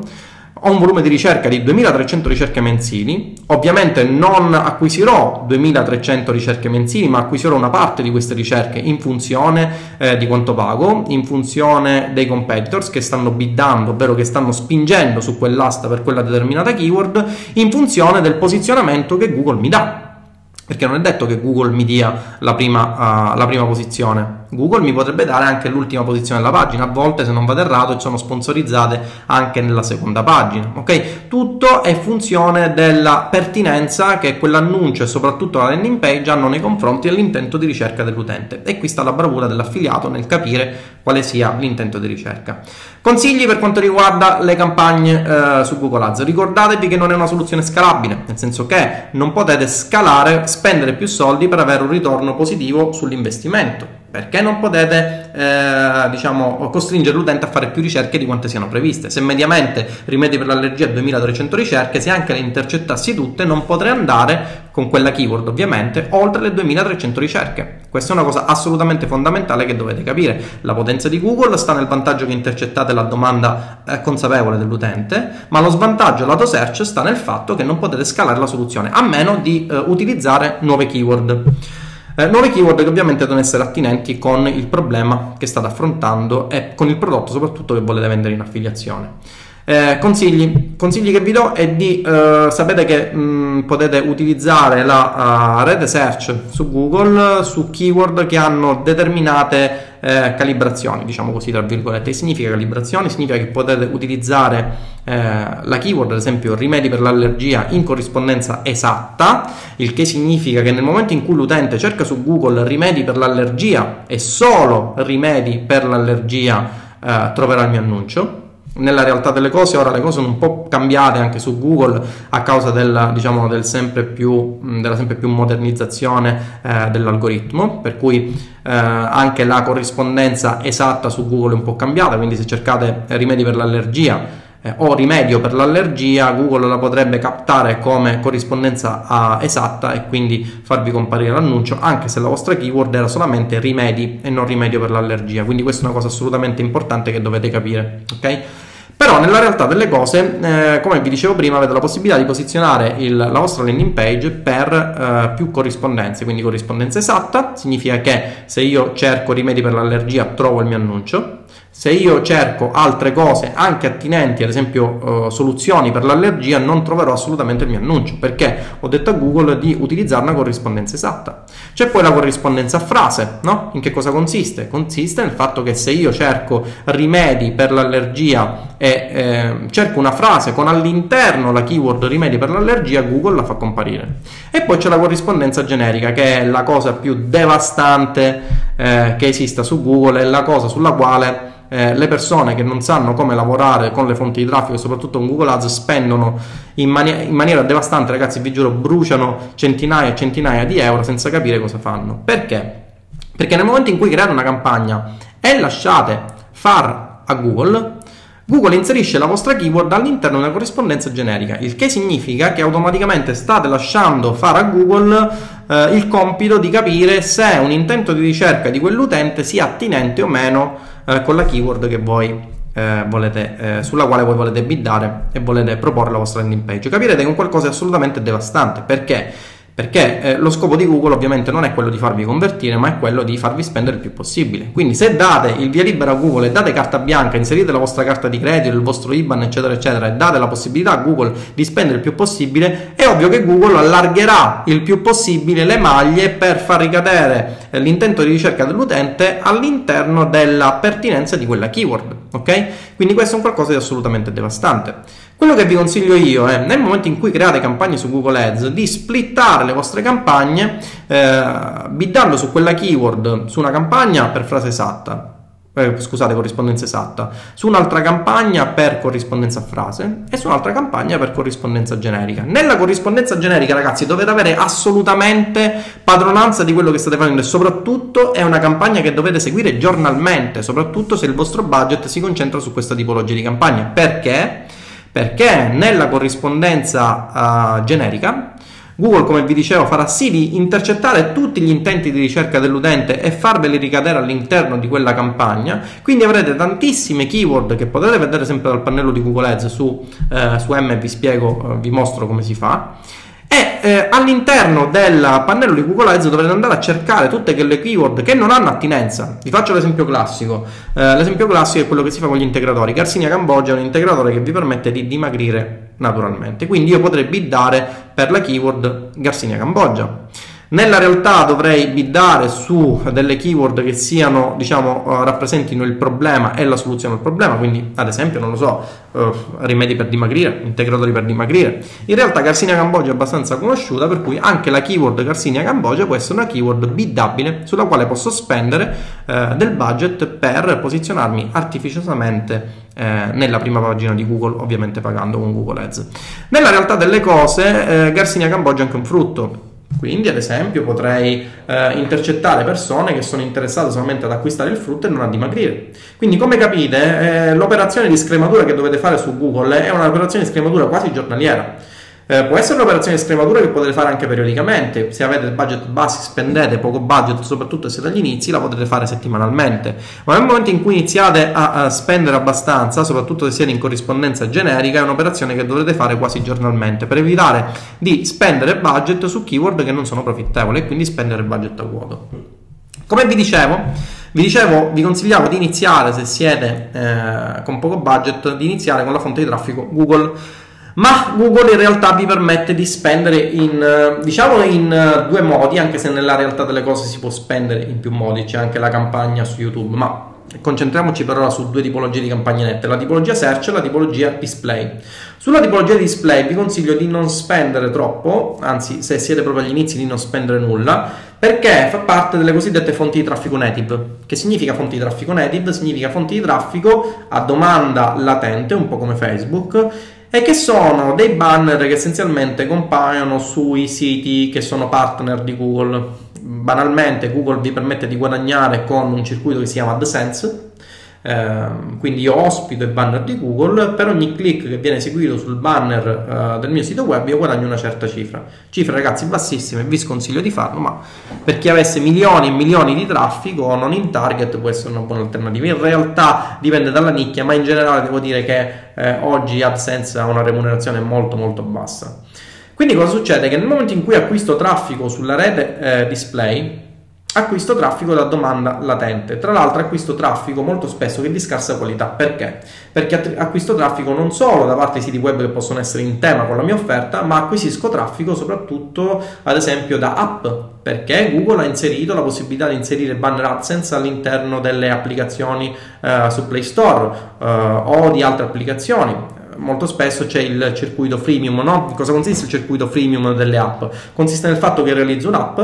ho un volume di ricerca di 2300 ricerche mensili, ovviamente non acquisirò 2300 ricerche mensili, ma acquisirò una parte di queste ricerche in funzione eh, di quanto pago, in funzione dei competitors che stanno biddando, ovvero che stanno spingendo su quell'asta per quella determinata keyword, in funzione del posizionamento che Google mi dà perché non è detto che Google mi dia la prima, uh, la prima, posizione. Google mi potrebbe dare anche l'ultima posizione della pagina, a volte se non vado errato sono sponsorizzate anche nella seconda pagina. Ok? Tutto è funzione della pertinenza che quell'annuncio e soprattutto la landing page hanno nei confronti dell'intento di ricerca dell'utente. E qui sta la bravura dell'affiliato nel capire quale sia l'intento di ricerca. Consigli per quanto riguarda le campagne eh, su Google Ads. Ricordatevi che non è una soluzione scalabile, nel senso che non potete scalare, spendere più soldi per avere un ritorno positivo sull'investimento perché non potete eh, diciamo, costringere l'utente a fare più ricerche di quante siano previste. Se mediamente rimedi per l'allergia 2300 ricerche, se anche le intercettassi tutte, non potrei andare con quella keyword ovviamente oltre le 2300 ricerche. Questa è una cosa assolutamente fondamentale che dovete capire. La potenza di Google sta nel vantaggio che intercettate la domanda eh, consapevole dell'utente, ma lo svantaggio lato search sta nel fatto che non potete scalare la soluzione a meno di eh, utilizzare nuove keyword. Eh, nuove keyword che ovviamente devono essere attinenti con il problema che state affrontando e con il prodotto soprattutto che volete vendere in affiliazione. Eh, consigli. consigli. che vi do è di eh, sapete che mh, potete utilizzare la uh, rete search su Google su keyword che hanno determinate eh, calibrazioni, diciamo così tra virgolette. Che significa calibrazioni? Significa che potete utilizzare eh, la keyword, ad esempio rimedi per l'allergia in corrispondenza esatta, il che significa che nel momento in cui l'utente cerca su Google rimedi per l'allergia e solo rimedi per l'allergia eh, troverà il mio annuncio nella realtà delle cose, ora le cose sono un po' cambiate anche su Google a causa del, diciamo, del sempre più, della sempre più modernizzazione eh, dell'algoritmo, per cui eh, anche la corrispondenza esatta su Google è un po' cambiata, quindi se cercate rimedi per l'allergia eh, o rimedio per l'allergia, Google la potrebbe captare come corrispondenza a, esatta e quindi farvi comparire l'annuncio, anche se la vostra keyword era solamente rimedi e non rimedio per l'allergia. Quindi questa è una cosa assolutamente importante che dovete capire, ok? Però nella realtà delle cose, eh, come vi dicevo prima, avete la possibilità di posizionare il, la vostra landing page per eh, più corrispondenze, quindi corrispondenza esatta, significa che se io cerco rimedi per l'allergia trovo il mio annuncio, se io cerco altre cose anche attinenti, ad esempio eh, soluzioni per l'allergia, non troverò assolutamente il mio annuncio perché ho detto a Google di utilizzare una corrispondenza esatta. C'è poi la corrispondenza a frase, no? In che cosa consiste? Consiste nel fatto che se io cerco rimedi per l'allergia e eh, cerco una frase con all'interno la keyword rimedi per l'allergia, Google la fa comparire. E poi c'è la corrispondenza generica che è la cosa più devastante eh, che esista su Google, è la cosa sulla quale eh, le persone che non sanno come lavorare con le fonti di traffico, soprattutto con Google Ads, spendono in, mani- in maniera devastante, ragazzi, vi giuro, bruciano centinaia e centinaia di euro senza capire cosa fanno. Perché? Perché nel momento in cui create una campagna e lasciate far a Google, Google inserisce la vostra keyword all'interno di una corrispondenza generica, il che significa che automaticamente state lasciando fare a Google eh, il compito di capire se un intento di ricerca di quell'utente sia attinente o meno eh, con la keyword che voi eh, volete, eh, sulla quale voi volete biddare e volete proporre la vostra landing page. Capirete che è un qualcosa di assolutamente devastante perché perché eh, lo scopo di Google ovviamente non è quello di farvi convertire, ma è quello di farvi spendere il più possibile. Quindi se date il via libera a Google e date carta bianca, inserite la vostra carta di credito, il vostro IBAN, eccetera, eccetera, e date la possibilità a Google di spendere il più possibile, è ovvio che Google allargherà il più possibile le maglie per far ricadere eh, l'intento di ricerca dell'utente all'interno della pertinenza di quella keyword. Ok? Quindi questo è un qualcosa di assolutamente devastante. Quello che vi consiglio io è, nel momento in cui create campagne su Google Ads, di splittare le vostre campagne, eh, biddando su quella keyword su una campagna per frase esatta, eh, scusate, corrispondenza esatta, su un'altra campagna per corrispondenza a frase e su un'altra campagna per corrispondenza generica. Nella corrispondenza generica, ragazzi, dovete avere assolutamente padronanza di quello che state facendo e soprattutto è una campagna che dovete seguire giornalmente, soprattutto se il vostro budget si concentra su questa tipologia di campagna. Perché? Perché nella corrispondenza uh, generica Google, come vi dicevo, farà sì di intercettare tutti gli intenti di ricerca dell'utente e farveli ricadere all'interno di quella campagna. Quindi avrete tantissime keyword che potete vedere sempre dal pannello di Google Ads su, eh, su M, vi spiego, eh, vi mostro come si fa eh, all'interno del pannello di Google Ads dovrete andare a cercare tutte quelle keyword che non hanno attinenza. Vi faccio l'esempio classico. Eh, l'esempio classico è quello che si fa con gli integratori. Garcinia Cambogia è un integratore che vi permette di dimagrire naturalmente. Quindi io potrei biddare per la keyword Garcinia Cambogia. Nella realtà dovrei biddare su delle keyword che siano, diciamo, uh, rappresentino il problema e la soluzione al problema, quindi ad esempio, non lo so, uh, rimedi per dimagrire, integratori per dimagrire. In realtà Garcinia Cambogia è abbastanza conosciuta, per cui anche la keyword Garcinia Cambogia può essere una keyword biddabile sulla quale posso spendere uh, del budget per posizionarmi artificiosamente nella prima pagina di Google, ovviamente pagando con Google Ads. Nella realtà delle cose, eh, Garcinia Cambogia è anche un frutto quindi, ad esempio, potrei eh, intercettare persone che sono interessate solamente ad acquistare il frutto e non a dimagrire. Quindi, come capite, eh, l'operazione di scrematura che dovete fare su Google è un'operazione di scrematura quasi giornaliera. Eh, può essere un'operazione di scrematura che potete fare anche periodicamente. Se avete budget bassi, spendete poco budget, soprattutto se dagli inizi, la potete fare settimanalmente. Ma nel momento in cui iniziate a, a spendere abbastanza, soprattutto se siete in corrispondenza generica, è un'operazione che dovrete fare quasi giornalmente per evitare di spendere budget su keyword che non sono profittevoli e quindi spendere budget a vuoto. Come vi dicevo, Vi dicevo, vi consigliavo di iniziare, se siete eh, con poco budget, di iniziare con la fonte di traffico Google. Ma Google in realtà vi permette di spendere in, eh, diciamo in eh, due modi, anche se nella realtà delle cose si può spendere in più modi, c'è anche la campagna su YouTube, ma Concentriamoci per ora su due tipologie di campagne nette, la tipologia search e la tipologia display. Sulla tipologia display vi consiglio di non spendere troppo, anzi se siete proprio agli inizi di non spendere nulla, perché fa parte delle cosiddette fonti di traffico native. Che significa fonti di traffico native? Significa fonti di traffico a domanda latente, un po' come Facebook, e che sono dei banner che essenzialmente compaiono sui siti che sono partner di Google banalmente Google vi permette di guadagnare con un circuito che si chiama AdSense. Eh, quindi io ospito i banner di Google per ogni click che viene eseguito sul banner eh, del mio sito web io guadagno una certa cifra. Cifre ragazzi bassissime vi sconsiglio di farlo ma per chi avesse milioni e milioni di traffico non in target può essere una buona alternativa. In realtà dipende dalla nicchia ma in generale devo dire che eh, oggi AdSense ha una remunerazione molto molto bassa. Quindi cosa succede? Che nel momento in cui acquisto traffico sulla rete eh, display, acquisto traffico da domanda latente. Tra l'altro acquisto traffico molto spesso che è di scarsa qualità. Perché? Perché acquisto traffico non solo da parte di siti web che possono essere in tema con la mia offerta, ma acquisisco traffico soprattutto ad esempio da app, perché Google ha inserito la possibilità di inserire banner AdSense all'interno delle applicazioni eh, su Play Store eh, o di altre applicazioni molto spesso c'è il circuito freemium, no? Cosa consiste il circuito freemium delle app? Consiste nel fatto che realizzo un'app,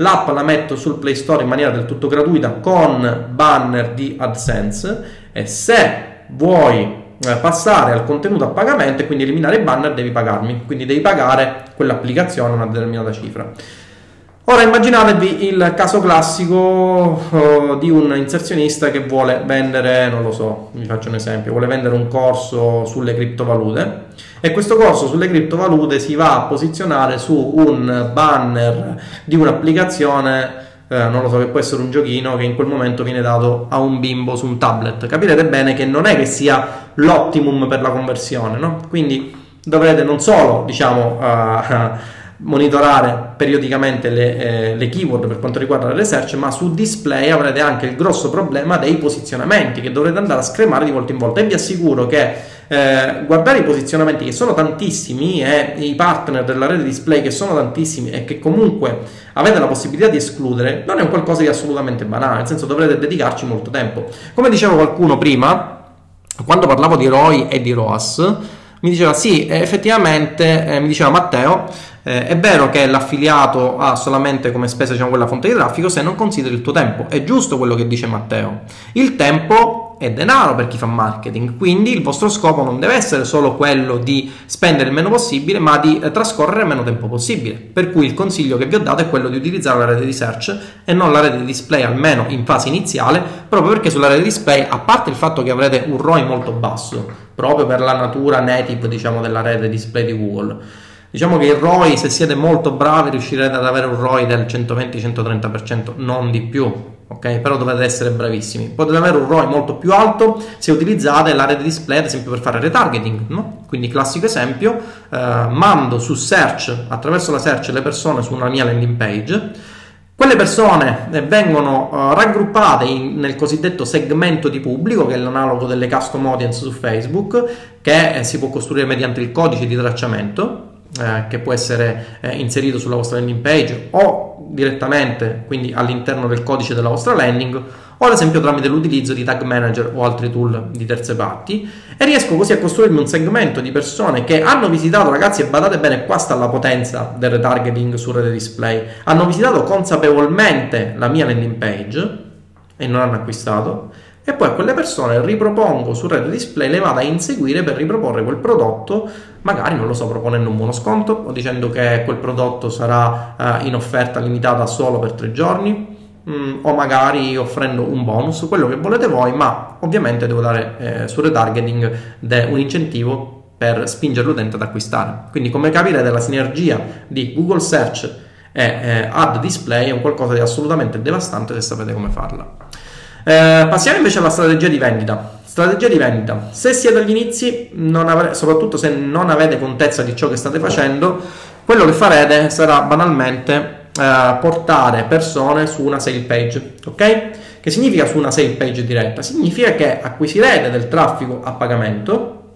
l'app la metto sul Play Store in maniera del tutto gratuita con banner di AdSense e se vuoi eh, passare al contenuto a pagamento e quindi eliminare i banner devi pagarmi, quindi devi pagare quell'applicazione una determinata cifra. Ora immaginatevi il caso classico uh, di un inserzionista che vuole vendere, non lo so, vi faccio un esempio, vuole vendere un corso sulle criptovalute e questo corso sulle criptovalute si va a posizionare su un banner di un'applicazione, eh, non lo so, che può essere un giochino che in quel momento viene dato a un bimbo su un tablet. Capirete bene che non è che sia l'optimum per la conversione, no? Quindi dovrete non solo, diciamo... Uh, monitorare periodicamente le, eh, le, keyword per quanto riguarda le research, ma su display avrete anche il grosso problema dei posizionamenti che dovrete andare a scremare di volta in volta e vi assicuro che eh, guardare i posizionamenti che sono tantissimi e i partner della rete display che sono tantissimi e che comunque avete la possibilità di escludere non è un qualcosa di assolutamente banale, nel senso dovrete dedicarci molto tempo. Come diceva qualcuno prima, quando parlavo di ROI e di ROAS, mi diceva sì, effettivamente, eh, mi diceva Matteo, eh, è vero che l'affiliato ha solamente come spesa diciamo, quella fonte di traffico se non consideri il tuo tempo. È giusto quello che dice Matteo. Il tempo è denaro per chi fa marketing, quindi il vostro scopo non deve essere solo quello di spendere il meno possibile, ma di eh, trascorrere il meno tempo possibile. Per cui il consiglio che vi ho dato è quello di utilizzare la rete di search e non la rete di display, almeno in fase iniziale, proprio perché sulla rete di display, a parte il fatto che avrete un ROI molto basso, proprio per la natura native diciamo, della rete display di Google, Diciamo che il ROI, se siete molto bravi, riuscirete ad avere un ROI del 120-130%, non di più, ok? Però dovete essere bravissimi. Potete avere un ROI molto più alto se utilizzate la rete display, ad esempio, per fare retargeting, no? Quindi, classico esempio, eh, mando su search, attraverso la search, le persone su una mia landing page. Quelle persone eh, vengono uh, raggruppate in, nel cosiddetto segmento di pubblico, che è l'analogo delle custom audience su Facebook, che eh, si può costruire mediante il codice di tracciamento eh, che può essere eh, inserito sulla vostra landing page o direttamente quindi all'interno del codice della vostra landing o ad esempio tramite l'utilizzo di tag manager o altri tool di terze parti. E riesco così a costruirmi un segmento di persone che hanno visitato ragazzi e badate bene qua sta la potenza del retargeting su rete display. Hanno visitato consapevolmente la mia landing page e non hanno acquistato e poi a quelle persone ripropongo su rete display, le vado a inseguire per riproporre quel prodotto, magari non lo so, proponendo un buono sconto o dicendo che quel prodotto sarà uh, in offerta limitata solo per tre giorni. Mm, o magari offrendo un bonus, quello che volete voi, ma ovviamente devo dare eh, sul retargeting de- un incentivo per spingere l'utente ad acquistare. Quindi, come capirete, la sinergia di Google Search e eh, Ad Display è un qualcosa di assolutamente devastante se sapete come farla. Eh, passiamo invece alla strategia di vendita. Strategia di vendita. Se siete agli inizi, avre- soprattutto se non avete contezza di ciò che state facendo, quello che farete sarà banalmente eh, portare persone su una sale page, ok? Che significa su una sale page diretta? Significa che acquisirete del traffico a pagamento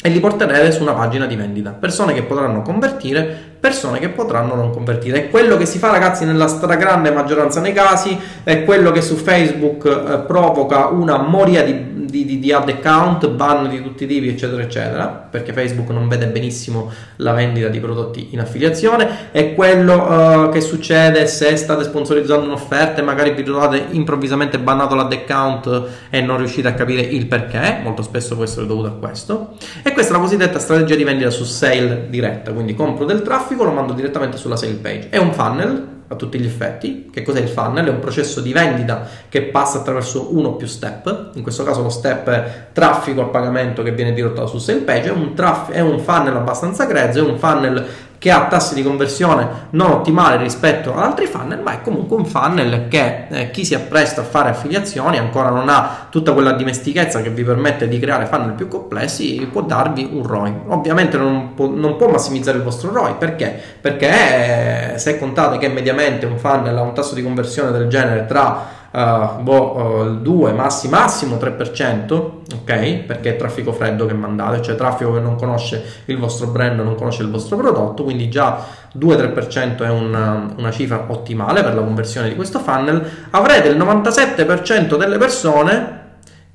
e li porterete su una pagina di vendita. Persone che potranno convertire, persone che potranno non convertire. È quello che si fa, ragazzi, nella stragrande maggioranza dei casi, è quello che su Facebook eh, provoca una moria di di, di, di, ad account, ban di tutti i tipi, eccetera, eccetera, perché Facebook non vede benissimo la vendita di prodotti in affiliazione. È quello uh, che succede se state sponsorizzando un'offerta e magari vi trovate improvvisamente bannato l'ad account e non riuscite a capire il perché. Molto spesso può essere dovuto a questo. E questa è la cosiddetta strategia di vendita su sale diretta, quindi compro del traffico, lo mando direttamente sulla sale page. È un funnel a tutti gli effetti. Che cos'è il funnel? È un processo di vendita che passa attraverso uno o più step. In questo caso lo step è traffico a pagamento che viene dirottato su sale page. È un, traff- è un funnel abbastanza grezzo, è un funnel che ha tassi di conversione non ottimali rispetto ad altri funnel, ma è comunque un funnel che eh, chi si appresta a fare affiliazioni ancora non ha tutta quella dimestichezza che vi permette di creare funnel più complessi, può darvi un ROI. Ovviamente non può, non può massimizzare il vostro ROI, perché? Perché eh, se contate che mediamente un funnel ha un tasso di conversione del genere tra uh, boh, uh, il 2, massi, massimo 3%, ok? Perché è traffico freddo che mandate, cioè traffico che non conosce il vostro brand, non conosce il vostro prodotto, quindi già 2-3% è una, una cifra ottimale per la conversione di questo funnel. Avrete il 97% delle persone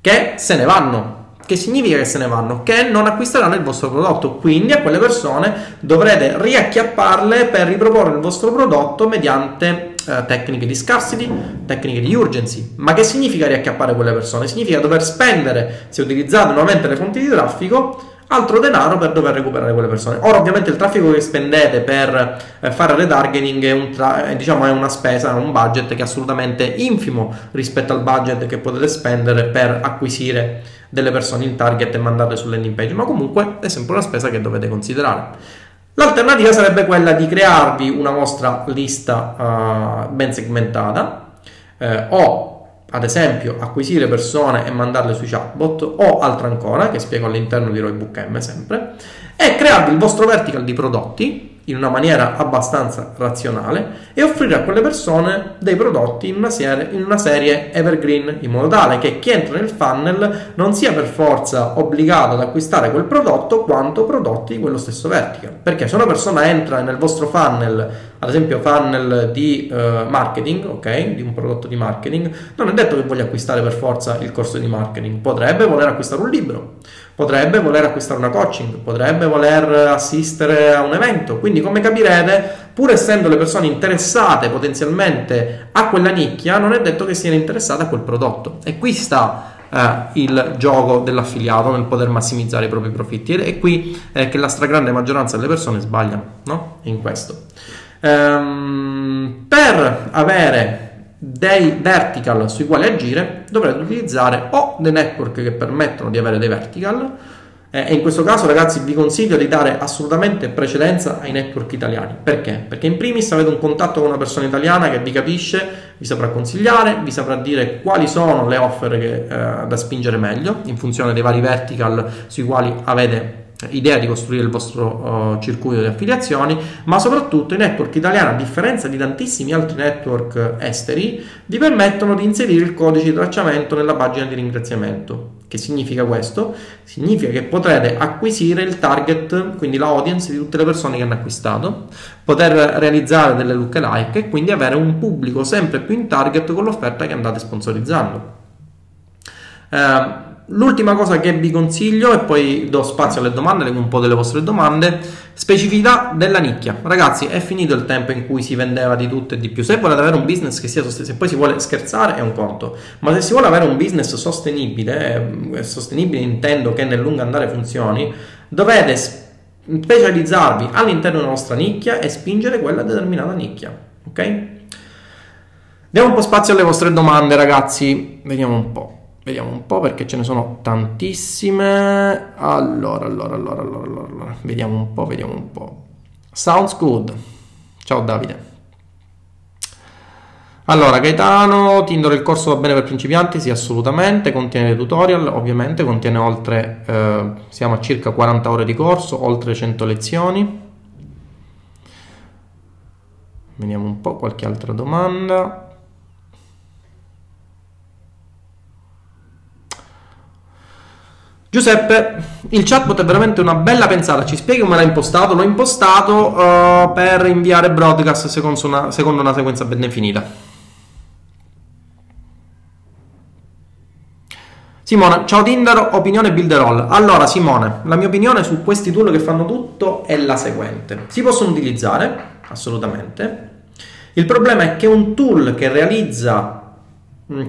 che se ne vanno, che significa che se ne vanno? Che non acquisteranno il vostro prodotto. Quindi a quelle persone dovrete riacchiapparle per riproporre il vostro prodotto mediante eh, tecniche di scarcity, tecniche di urgency. Ma che significa riacchiappare quelle persone? Significa dover spendere, se utilizzate nuovamente le fonti di traffico, altro denaro per dover recuperare quelle persone. Ora, ovviamente, il traffico che spendete per eh, fare retargeting è, un tra- è, diciamo, è una spesa, un budget che è assolutamente infimo rispetto al budget che potete spendere per acquisire delle persone in target e mandarle sulle landing page, ma comunque è sempre una spesa che dovete considerare. L'alternativa sarebbe quella di crearvi una vostra lista uh, ben segmentata eh, o ad esempio acquisire persone e mandarle sui chatbot o altra ancora che spiego all'interno di Roybook M sempre e crearvi il vostro vertical di prodotti in una maniera abbastanza razionale e offrire a quelle persone dei prodotti in una, serie, in una serie evergreen in modo tale che chi entra nel funnel non sia per forza obbligato ad acquistare quel prodotto quanto prodotti di quello stesso vertical. Perché se una persona entra nel vostro funnel ad esempio funnel di uh, marketing ok di un prodotto di marketing non è detto che voglia acquistare per forza il corso di marketing potrebbe voler acquistare un libro potrebbe voler acquistare una coaching, potrebbe voler assistere a un evento. Quindi, come capirete, pur essendo le persone interessate potenzialmente a quella nicchia, non è detto che siano interessate a quel prodotto. E qui sta eh, il gioco dell'affiliato nel poter massimizzare i propri profitti. Ed è qui eh, che la stragrande maggioranza delle persone sbagliano, no? In questo. Ehm, per avere dei vertical sui quali agire, dovrete utilizzare o dei network che permettono di avere dei vertical, eh, e in questo caso, ragazzi, vi consiglio di dare assolutamente precedenza ai network italiani. Perché? Perché in primis avete un contatto con una persona italiana che vi capisce, vi saprà consigliare, vi saprà dire quali sono le offer che, eh, da spingere meglio in funzione dei vari vertical sui quali avete idea di costruire il vostro uh, circuito di affiliazioni, ma soprattutto i network italiani, a differenza di tantissimi altri network esteri, vi permettono di inserire il codice di tracciamento nella pagina di ringraziamento. Che significa questo? Significa che potrete acquisire il target, quindi l'audience di tutte le persone che hanno acquistato, poter realizzare delle lookalike e quindi avere un pubblico sempre più in target con l'offerta che andate sponsorizzando. Uh, L'ultima cosa che vi consiglio, e poi do spazio alle domande, leggo un po' delle vostre domande, specificità della nicchia. Ragazzi, è finito il tempo in cui si vendeva di tutto e di più. Se volete avere un business che sia sostenibile, se poi si vuole scherzare è un conto, ma se si vuole avere un business sostenibile, eh, sostenibile intendo che nel lungo andare funzioni, dovete specializzarvi all'interno della vostra nicchia e spingere quella determinata nicchia. Ok? Diamo un po' spazio alle vostre domande, ragazzi. Vediamo un po'. Vediamo un po' perché ce ne sono tantissime. Allora, allora, allora, allora, allora. Vediamo un po', vediamo un po'. Sounds good. Ciao Davide. Allora, Gaetano, Tinder il corso va bene per principianti? Sì, assolutamente, contiene tutorial, ovviamente, contiene oltre, eh, siamo a circa 40 ore di corso, oltre 100 lezioni. Vediamo un po' qualche altra domanda. Giuseppe, il chatbot è veramente una bella pensata, ci spieghi come l'ha impostato? L'ho impostato uh, per inviare broadcast secondo una, secondo una sequenza ben definita. Simone, ciao Tinder, opinione builderall. Allora Simone, la mia opinione su questi tool che fanno tutto è la seguente. Si possono utilizzare, assolutamente. Il problema è che un tool che realizza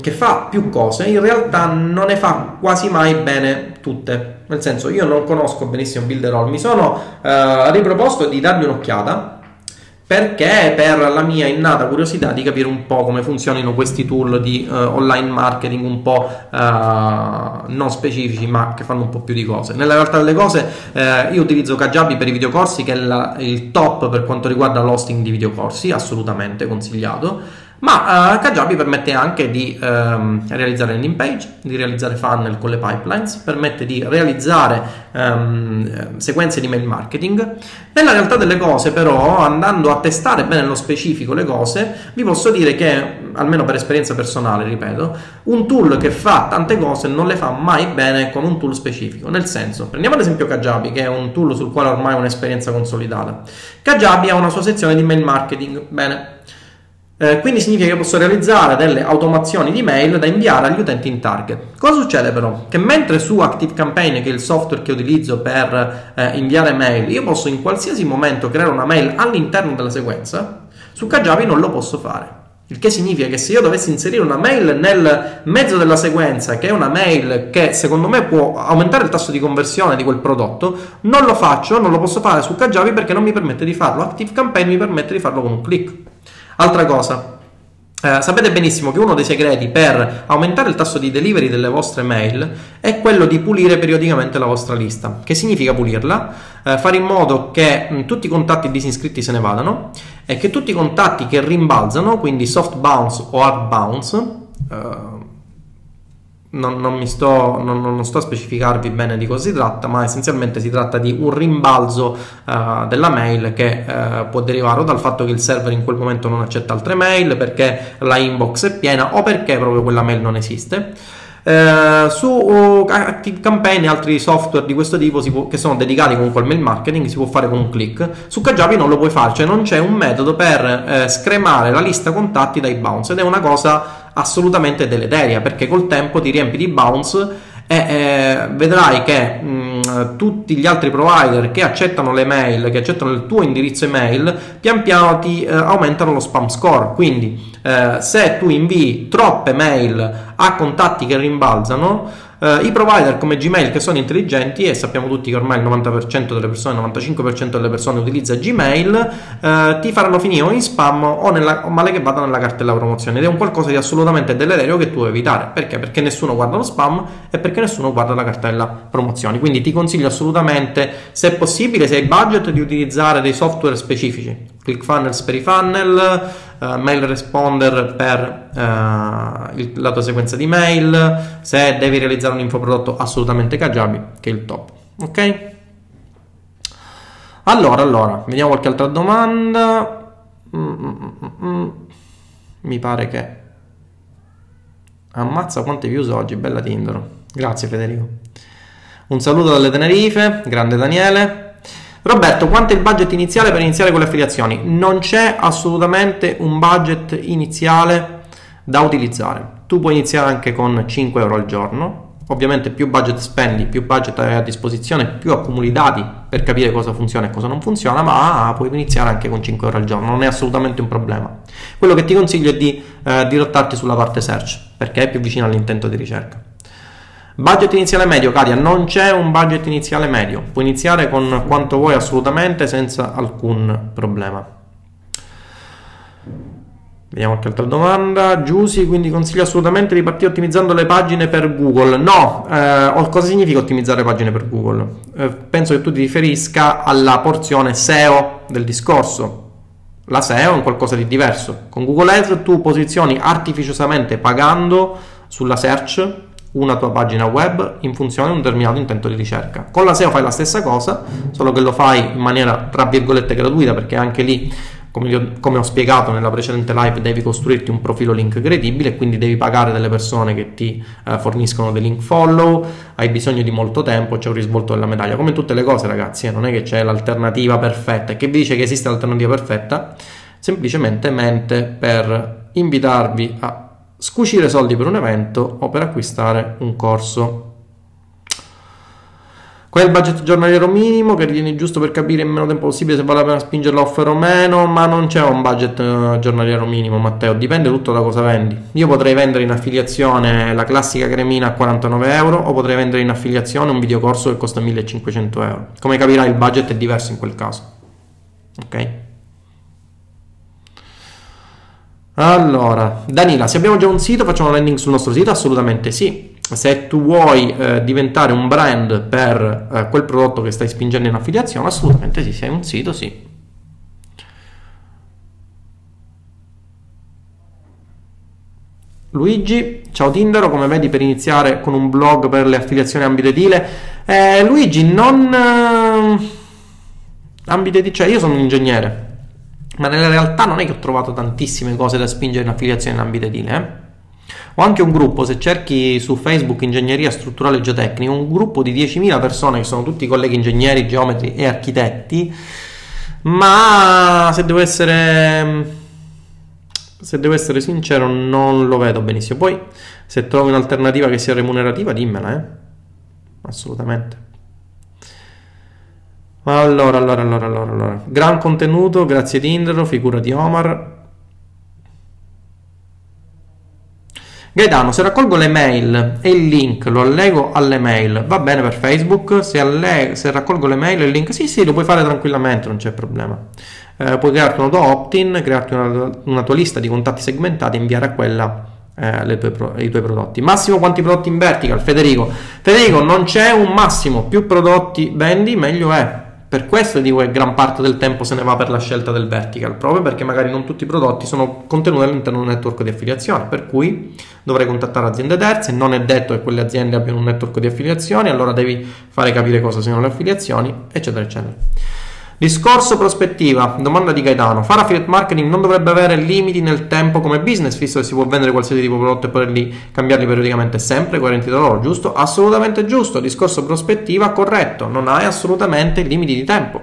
che fa più cose, in realtà non ne fa quasi mai bene tutte. Nel senso, io non conosco benissimo Builderall, mi sono eh, riproposto di dargli un'occhiata perché per la mia innata curiosità di capire un po' come funzionino questi tool di uh, online marketing un po' uh, non specifici ma che fanno un po' più di cose. Nella realtà delle cose uh, io utilizzo Kajabi per i videocorsi che è la, il top per quanto riguarda l'hosting di videocorsi, assolutamente consigliato ma uh, Kajabi permette anche di um, realizzare landing page, di realizzare funnel con le pipelines, permette di realizzare um, sequenze di mail marketing. Nella realtà delle cose, però, andando a testare bene nello specifico le cose, vi posso dire che, almeno per esperienza personale, ripeto, un tool che fa tante cose non le fa mai bene con un tool specifico. Nel senso, prendiamo ad esempio Kajabi, che è un tool sul quale ormai ho un'esperienza consolidata. Kajabi ha una sua sezione di mail marketing. Bene eh, quindi significa che posso realizzare delle automazioni di mail da inviare agli utenti in target. Cosa succede però? Che mentre su ActiveCampaign, che è il software che utilizzo per eh, inviare mail, io posso in qualsiasi momento creare una mail all'interno della sequenza, su Kajabi non lo posso fare. Il che significa che se io dovessi inserire una mail nel mezzo della sequenza, che è una mail che secondo me può aumentare il tasso di conversione di quel prodotto, non lo faccio, non lo posso fare su Kajabi perché non mi permette di farlo. ActiveCampaign mi permette di farlo con un click. Altra cosa, eh, sapete benissimo che uno dei segreti per aumentare il tasso di delivery delle vostre mail è quello di pulire periodicamente la vostra lista. Che significa pulirla? Eh, fare in modo che mh, tutti i contatti disiscritti se ne vadano e che tutti i contatti che rimbalzano, quindi soft bounce o hard bounce, eh, non, non, sto, non, non, sto, a specificarvi bene di cosa si tratta, ma essenzialmente si tratta di un rimbalzo uh, della mail che uh, può derivare o dal fatto che il server in quel momento non accetta altre mail, perché la inbox è piena o perché proprio quella mail non esiste. Eh, su uh, ActiveCampaign e altri software di questo tipo può, che sono dedicati comunque al mail marketing si può fare con un click. Su Kajabi non lo puoi fare cioè non c'è un metodo per eh, scremare la lista contatti dai bounce ed è una cosa assolutamente deleteria perché col tempo ti riempi di bounce e eh, vedrai che mh, tutti gli altri provider che accettano le mail, che accettano il tuo indirizzo email, pian piano ti eh, aumentano lo spam score. Quindi, eh, se tu invii troppe mail a contatti che rimbalzano, Uh, I provider come Gmail che sono intelligenti e sappiamo tutti che ormai il 90% delle persone, il 95% delle persone utilizza Gmail, uh, ti faranno finire o in spam o, nella, male che vada nella cartella promozione ed è un qualcosa di assolutamente deleterio che tu devi evitare. Perché? Perché nessuno guarda lo spam e perché nessuno guarda la cartella promozioni. Quindi ti consiglio assolutamente, se è possibile, se hai budget, di utilizzare dei software specifici. ClickFunnels per i funnel, uh, mail responder per uh, il, la tua sequenza di mail, se devi realizzare un infoprodotto assolutamente Kajabi, che è il top. Ok? Allora, allora, vediamo qualche altra domanda. Mm-mm-mm. Mi pare che... Ammazza quante views oggi, bella Tinder. Grazie Federico. Un saluto dalle Tenerife, grande Daniele. Roberto, quanto è il budget iniziale per iniziare con le affiliazioni? Non c'è assolutamente un budget iniziale da utilizzare. Tu puoi iniziare anche con 5 euro al giorno. Ovviamente più budget spendi, più budget hai a disposizione, più accumuli dati per capire cosa funziona e cosa non funziona, ma puoi iniziare anche con 5 euro al giorno, non è assolutamente un problema. Quello che ti consiglio è di eh, dirottarti sulla parte search, perché è più vicino all'intento di ricerca. Budget iniziale medio, Katia, non c'è un budget iniziale medio, puoi iniziare con quanto vuoi assolutamente senza alcun problema. Vediamo qualche altra domanda. Giusy, quindi consiglio assolutamente di partire ottimizzando le pagine per Google. No, eh, cosa significa ottimizzare pagine per Google? Eh, penso che tu ti riferisca alla porzione SEO del discorso. La SEO è un qualcosa di diverso. Con Google Ads tu posizioni artificiosamente pagando sulla search una tua pagina web in funzione di un determinato intento di ricerca. Con la SEO fai la stessa cosa, solo che lo fai in maniera tra virgolette gratuita perché anche lì come, come, ho spiegato nella precedente live, devi costruirti un profilo link credibile, quindi devi pagare delle persone che ti eh, forniscono dei link follow, hai bisogno di molto tempo, c'è un risvolto della medaglia, come tutte le cose ragazzi, eh, non è che c'è l'alternativa perfetta, e che vi dice che esiste l'alternativa perfetta, semplicemente mente per invitarvi a scucire soldi per un evento o per acquistare un corso. Qual è il budget giornaliero minimo che ritieni giusto per capire in meno tempo possibile se vale la pena spingere l'offer o meno? Ma non c'è un budget eh, giornaliero minimo, Matteo, dipende tutto da cosa vendi. Io potrei vendere in affiliazione la classica cremina a 49 euro o potrei vendere in affiliazione un videocorso che costa 1500 euro. Come capirai il budget è diverso in quel caso. Ok? Allora, Danila, se abbiamo già un sito, facciamo una landing sul nostro sito? Assolutamente sì se tu vuoi eh, diventare un brand per eh, quel prodotto che stai spingendo in affiliazione, assolutamente sì, se hai un sito, sì. Luigi, ciao Tindero, come vedi per iniziare con un blog per le affiliazioni ambito edile? Eh, Luigi, non... Eh, ambito edile, cioè io sono un ingegnere, ma nella realtà non è che ho trovato tantissime cose da spingere in affiliazione in ambito edile, eh? Ho anche un gruppo, se cerchi su Facebook Ingegneria Strutturale Geotecnica, un gruppo di 10.000 persone che sono tutti colleghi ingegneri, geometri e architetti, ma se devo essere se devo essere sincero non lo vedo benissimo. Poi se trovi un'alternativa che sia remunerativa dimmela, eh? Assolutamente. Allora, allora, allora, allora, allora. Gran contenuto, grazie Tindero, figura di Omar. Gaetano, se raccolgo le mail e il link lo allego alle mail, va bene per Facebook? Se, alle- se raccolgo le mail e il link, sì, sì, lo puoi fare tranquillamente, non c'è problema. Eh, puoi crearti un tuo opt-in, crearti una, una, tua lista di contatti segmentati e inviare a quella eh, tue, i tuoi prodotti. Massimo quanti prodotti in vertical? Federico. Federico, non c'è un massimo, più prodotti vendi, meglio è. Per questo dico che gran parte del tempo se ne va per la scelta del vertical, proprio perché magari non tutti i prodotti sono contenuti all'interno di un network di affiliazione, per cui dovrei contattare aziende terze, non è detto che quelle aziende abbiano un network di affiliazioni, allora devi fare capire cosa siano le affiliazioni, eccetera, eccetera. Discorso prospettiva, domanda di Gaetano. Fare affiliate marketing non dovrebbe avere limiti nel tempo come business, visto che si può vendere qualsiasi tipo di prodotto e poterli cambiarli periodicamente sempre, coerenti da loro, giusto? Assolutamente giusto. Discorso prospettiva, corretto. Non hai assolutamente limiti di tempo.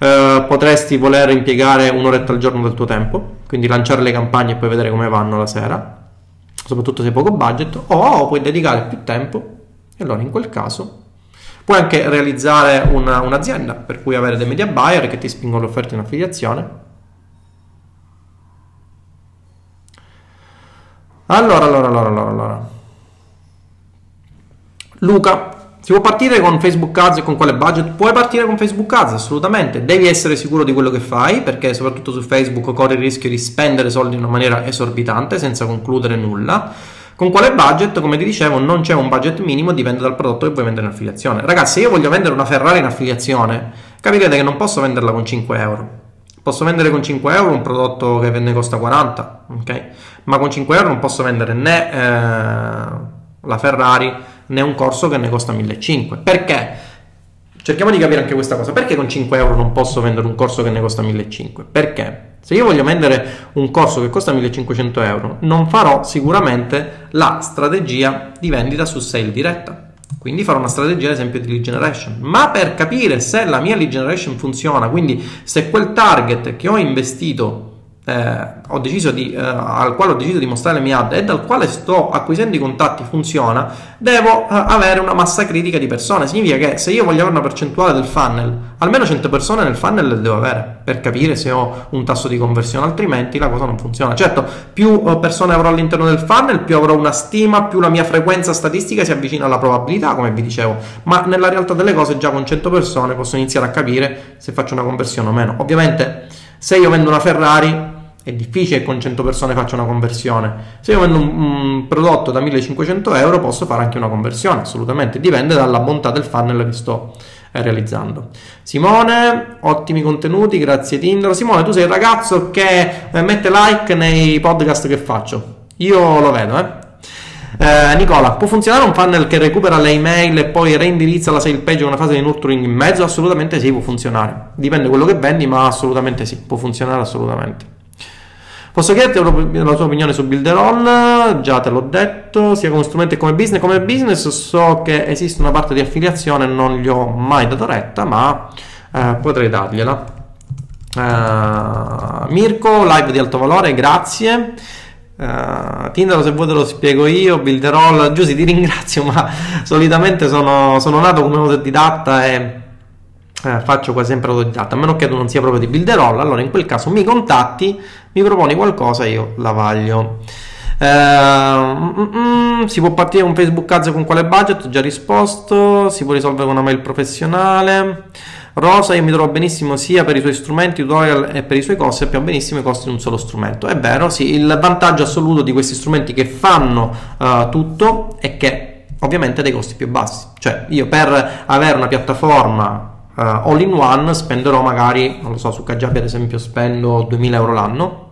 Uh, potresti voler impiegare un'oretta al giorno del tuo tempo, quindi lanciare le campagne e poi vedere come vanno la sera, soprattutto se hai poco budget, o puoi dedicare più tempo e allora in quel caso Puoi anche realizzare una, un'azienda, per cui avere dei media buyer che ti spingono l'offerta in affiliazione. Allora, allora, allora, allora, allora. Luca, si può partire con Facebook Ads e con quale budget? Puoi partire con Facebook Ads, assolutamente. Devi essere sicuro di quello che fai, perché soprattutto su Facebook corri il rischio di spendere soldi in una maniera esorbitante senza concludere nulla con quale budget? Come ti dicevo, non c'è un budget minimo, dipende dal prodotto che vuoi vendere in affiliazione. Ragazzi, se io voglio vendere una Ferrari in affiliazione, capirete che non posso venderla con 5 euro. Posso vendere con 5 euro un prodotto che ne costa 40, ok? Ma con 5 euro non posso vendere né eh, la Ferrari né un corso che ne costa 1500. Perché? Cerchiamo di capire anche questa cosa. Perché con 5 euro non posso vendere un corso che ne costa 1500? Perché? Se io voglio vendere un corso che costa 1500 euro, non farò sicuramente la strategia di vendita su sale diretta. Quindi farò una strategia, ad esempio, di lead generation. Ma per capire se la mia lead generation funziona, quindi se quel target che ho investito ho deciso di, eh, al quale ho deciso di mostrare le mie ad e dal quale sto acquisendo i contatti funziona, devo eh, avere una massa critica di persone. Significa che se io voglio avere una percentuale del funnel, almeno 100 persone nel funnel le devo avere per capire se ho un tasso di conversione, altrimenti la cosa non funziona. Certo, più eh, persone avrò all'interno del funnel, più avrò una stima, più la mia frequenza statistica si avvicina alla probabilità, come vi dicevo, ma nella realtà delle cose già con 100 persone posso iniziare a capire se faccio una conversione o meno. Ovviamente se io vendo una Ferrari è difficile che con 100 persone faccia una conversione. Se io vendo un, un, prodotto da 1500 euro posso fare anche una conversione, assolutamente, dipende dalla bontà del funnel che sto eh, realizzando. Simone, ottimi contenuti, grazie Tinder. Simone, tu sei il ragazzo che eh, mette like nei podcast che faccio. Io lo vedo, eh. Eh, Nicola, può funzionare un funnel che recupera le email e poi reindirizza la sale page con una fase di nurturing in mezzo? Assolutamente sì, può funzionare. Dipende da quello che vendi, ma assolutamente sì, può funzionare assolutamente. Posso chiederti la tua opinione su Builderall? Già te l'ho detto, sia come strumento che come business. Come business so che esiste una parte di affiliazione, non gli ho mai dato retta, ma eh, potrei dargliela. Uh, Mirko, live di alto valore, grazie. Uh, Tinder se vuoi te lo spiego io, Builderall, Giusy ti ringrazio ma solitamente sono, sono nato come autodidatta e eh, faccio quasi sempre autodidatta, a meno che tu non sia proprio di Builderall, allora in quel caso mi contatti, mi proponi qualcosa e io la vaglio. Uh, mm, mm, si può partire con Facebook Ads con quale budget? Ho già risposto. Si può risolvere con una mail professionale. Rosa io mi trovo benissimo sia per i suoi strumenti, tutorial e per i suoi costi, abbiamo benissimo i costi di un solo strumento. È vero, sì, il vantaggio assoluto di questi strumenti che fanno uh, tutto è che ovviamente dei costi più bassi. Cioè, io per avere una piattaforma uh, all in one spenderò magari, non lo so, su Kajabi ad esempio spendo 2000 euro l'anno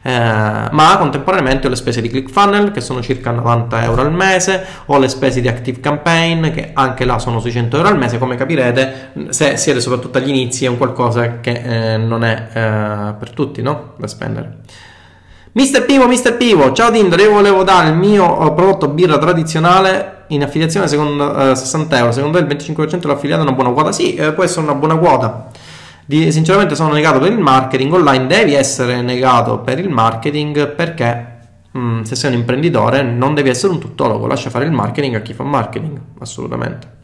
eh, ma contemporaneamente ho le spese di ClickFunnel che sono circa 90 euro al mese, ho le spese di Active Campaign che anche là sono sui 100 euro al mese, come capirete se siete soprattutto agli inizi è un qualcosa che eh, non è eh, per tutti no? da spendere. Mister Pivo, Mister Pivo, ciao Tinder, io volevo dare il mio eh, prodotto birra tradizionale in affiliazione secondo eh, 60 euro, secondo te il 25% dell'affiliato è una buona quota? Sì, eh, può essere una buona quota di, sinceramente sono negato per il marketing online, devi essere negato per il marketing perché mh, mm, se sei un imprenditore non devi essere un tuttologo, lascia fare il marketing a chi fa marketing, assolutamente.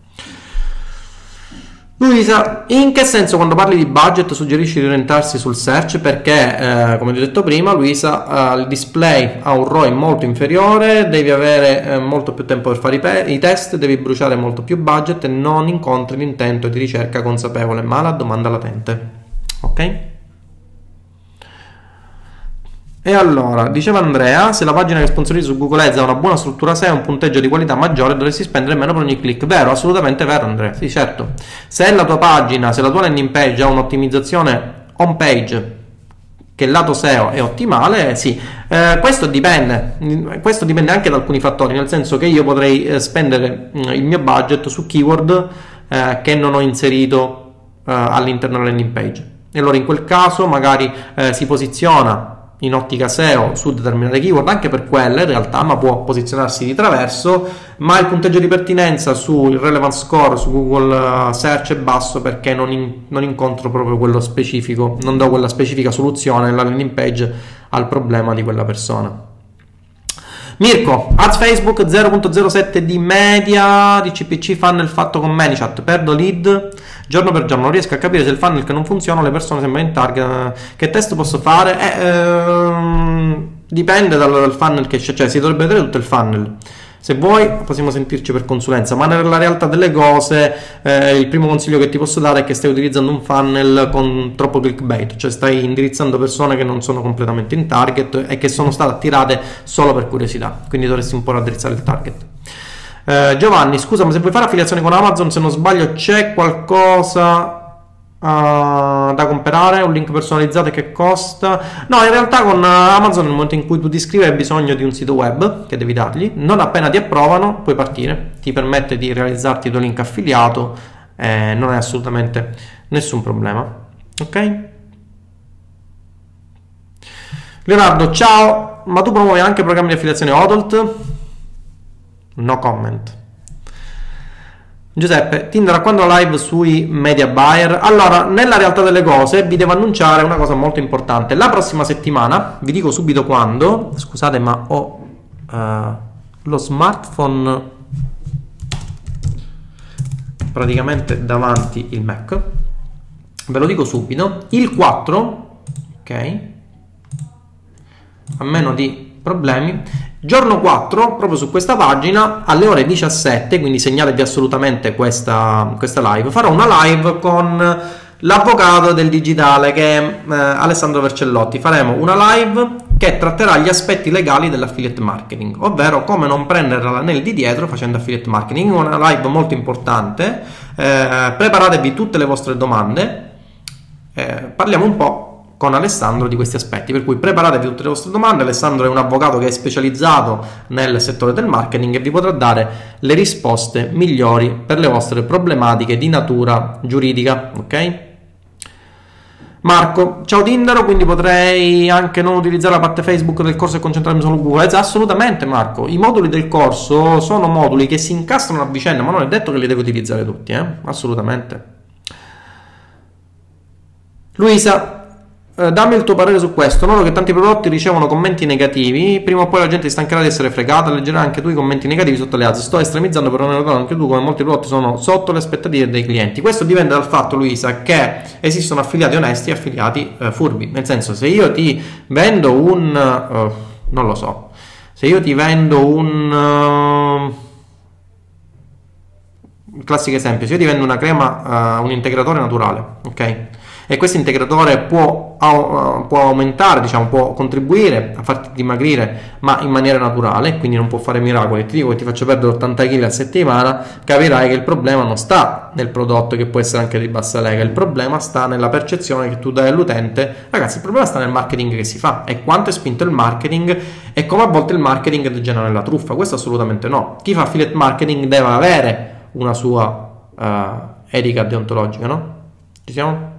Luisa, in che senso quando parli di budget suggerisci di orientarsi sul search? Perché, eh, come ti ho detto prima, Luisa, eh, il display ha un ROI molto inferiore, devi avere eh, molto più tempo per fare i, pe- i, test, devi bruciare molto più budget e non incontri l'intento di ricerca consapevole, ma la domanda latente. Ok? E allora, diceva Andrea, se la pagina che sponsorizza su Google Ads ha una buona struttura SEO e un punteggio di qualità maggiore, dovresti spendere meno per ogni click. Vero, assolutamente vero Andrea, sì certo. Se la tua pagina, se la tua landing page ha un'ottimizzazione home page che il lato SEO è ottimale, sì. Eh, questo dipende, questo dipende anche da alcuni fattori, nel senso che io potrei eh, spendere mm, il mio budget su keyword eh, che non ho inserito eh, all'interno della landing page. E allora in quel caso magari eh, si posiziona in ottica SEO su determinate keyword, anche per quelle in realtà, ma può posizionarsi di traverso, ma il punteggio di pertinenza sul relevance score su Google eh, Search è basso perché non, in, non incontro proprio quello specifico, non do quella specifica soluzione nella landing page al problema di quella persona. Mirko, ads Facebook 0.07 di media di CPC funnel fatto con ManyChat, perdo lead giorno per giorno, non riesco a capire se il funnel che non funziona le persone sembrano in target, che test posso fare? Eh, ehm, dipende dal, dal, funnel che c'è, cioè si dovrebbe vedere tutto il funnel. Se vuoi possiamo sentirci per consulenza, ma nella realtà delle cose eh, il primo consiglio che ti posso dare è che stai utilizzando un funnel con troppo clickbait, cioè stai indirizzando persone che non sono completamente in target e che sono state attirate solo per curiosità, quindi dovresti un po' raddrizzare il target. Eh, Giovanni, scusa, ma se vuoi fare affiliazione con Amazon, se non sbaglio, c'è qualcosa Uh, da comprare, un link personalizzato che costa. No, in realtà con Amazon nel momento in cui tu ti iscrivi hai bisogno di un sito web che devi dargli. Non appena ti approvano puoi partire, ti permette di realizzarti il tuo link affiliato, eh, non è assolutamente nessun problema. Ok? Leonardo, ciao, ma tu promuovi anche programmi di affiliazione Odult? No comment. Giuseppe, Tinder a quando live sui media buyer? Allora, nella realtà delle cose vi devo annunciare una cosa molto importante. La prossima settimana, vi dico subito quando, scusate ma ho uh, lo smartphone praticamente davanti il Mac. Ve lo dico subito. Il 4, ok? A meno di problemi. Giorno 4, proprio su questa pagina, alle ore 17, quindi segnatevi assolutamente questa, questa live, farò una live con l'avvocato del digitale che è eh, Alessandro Vercellotti. Faremo una live che tratterà gli aspetti legali dell'affiliate marketing, ovvero come non prendere l'anello di dietro facendo affiliate marketing. Una live molto importante, eh, preparatevi tutte le vostre domande, eh, parliamo un po' con Alessandro di questi aspetti. Per cui preparatevi tutte le vostre domande. Alessandro è un avvocato che è specializzato nel settore del marketing e vi potrà dare le risposte migliori per le vostre problematiche di natura giuridica. Ok? Marco, ciao Tindaro, quindi potrei anche non utilizzare la parte Facebook del corso e concentrarmi solo su Google Ads? Assolutamente Marco, i moduli del corso sono moduli che si incastrano a vicenda, ma non è detto che li devo utilizzare tutti, eh? assolutamente. Luisa, eh, dammi il tuo parere su questo. Noto che tanti prodotti ricevono commenti negativi. Prima o poi la gente si stancherà di essere fregata. Leggerà anche tu i commenti negativi sotto le ads. Sto estremizzando, però ne notato anche tu come molti prodotti sono sotto le aspettative dei clienti. Questo dipende dal fatto, Luisa, che esistono affiliati onesti e affiliati eh, furbi. Nel senso, se io ti vendo un. Uh, non lo so. Se io ti vendo un. Uh, classico esempio, se io ti vendo una crema, uh, un integratore naturale, ok? E questo integratore può, può aumentare, diciamo, può contribuire a farti dimagrire, ma in maniera naturale, quindi non può fare miracoli. Ti dico che ti faccio perdere 80 kg a settimana, capirai che il problema non sta nel prodotto che può essere anche di bassa lega, il problema sta nella percezione che tu dai all'utente. Ragazzi, il problema sta nel marketing che si fa e quanto è spinto il marketing e come a volte il marketing degenera nella truffa. Questo assolutamente no. Chi fa affiliate marketing deve avere una sua uh, etica deontologica, no? Ci siamo?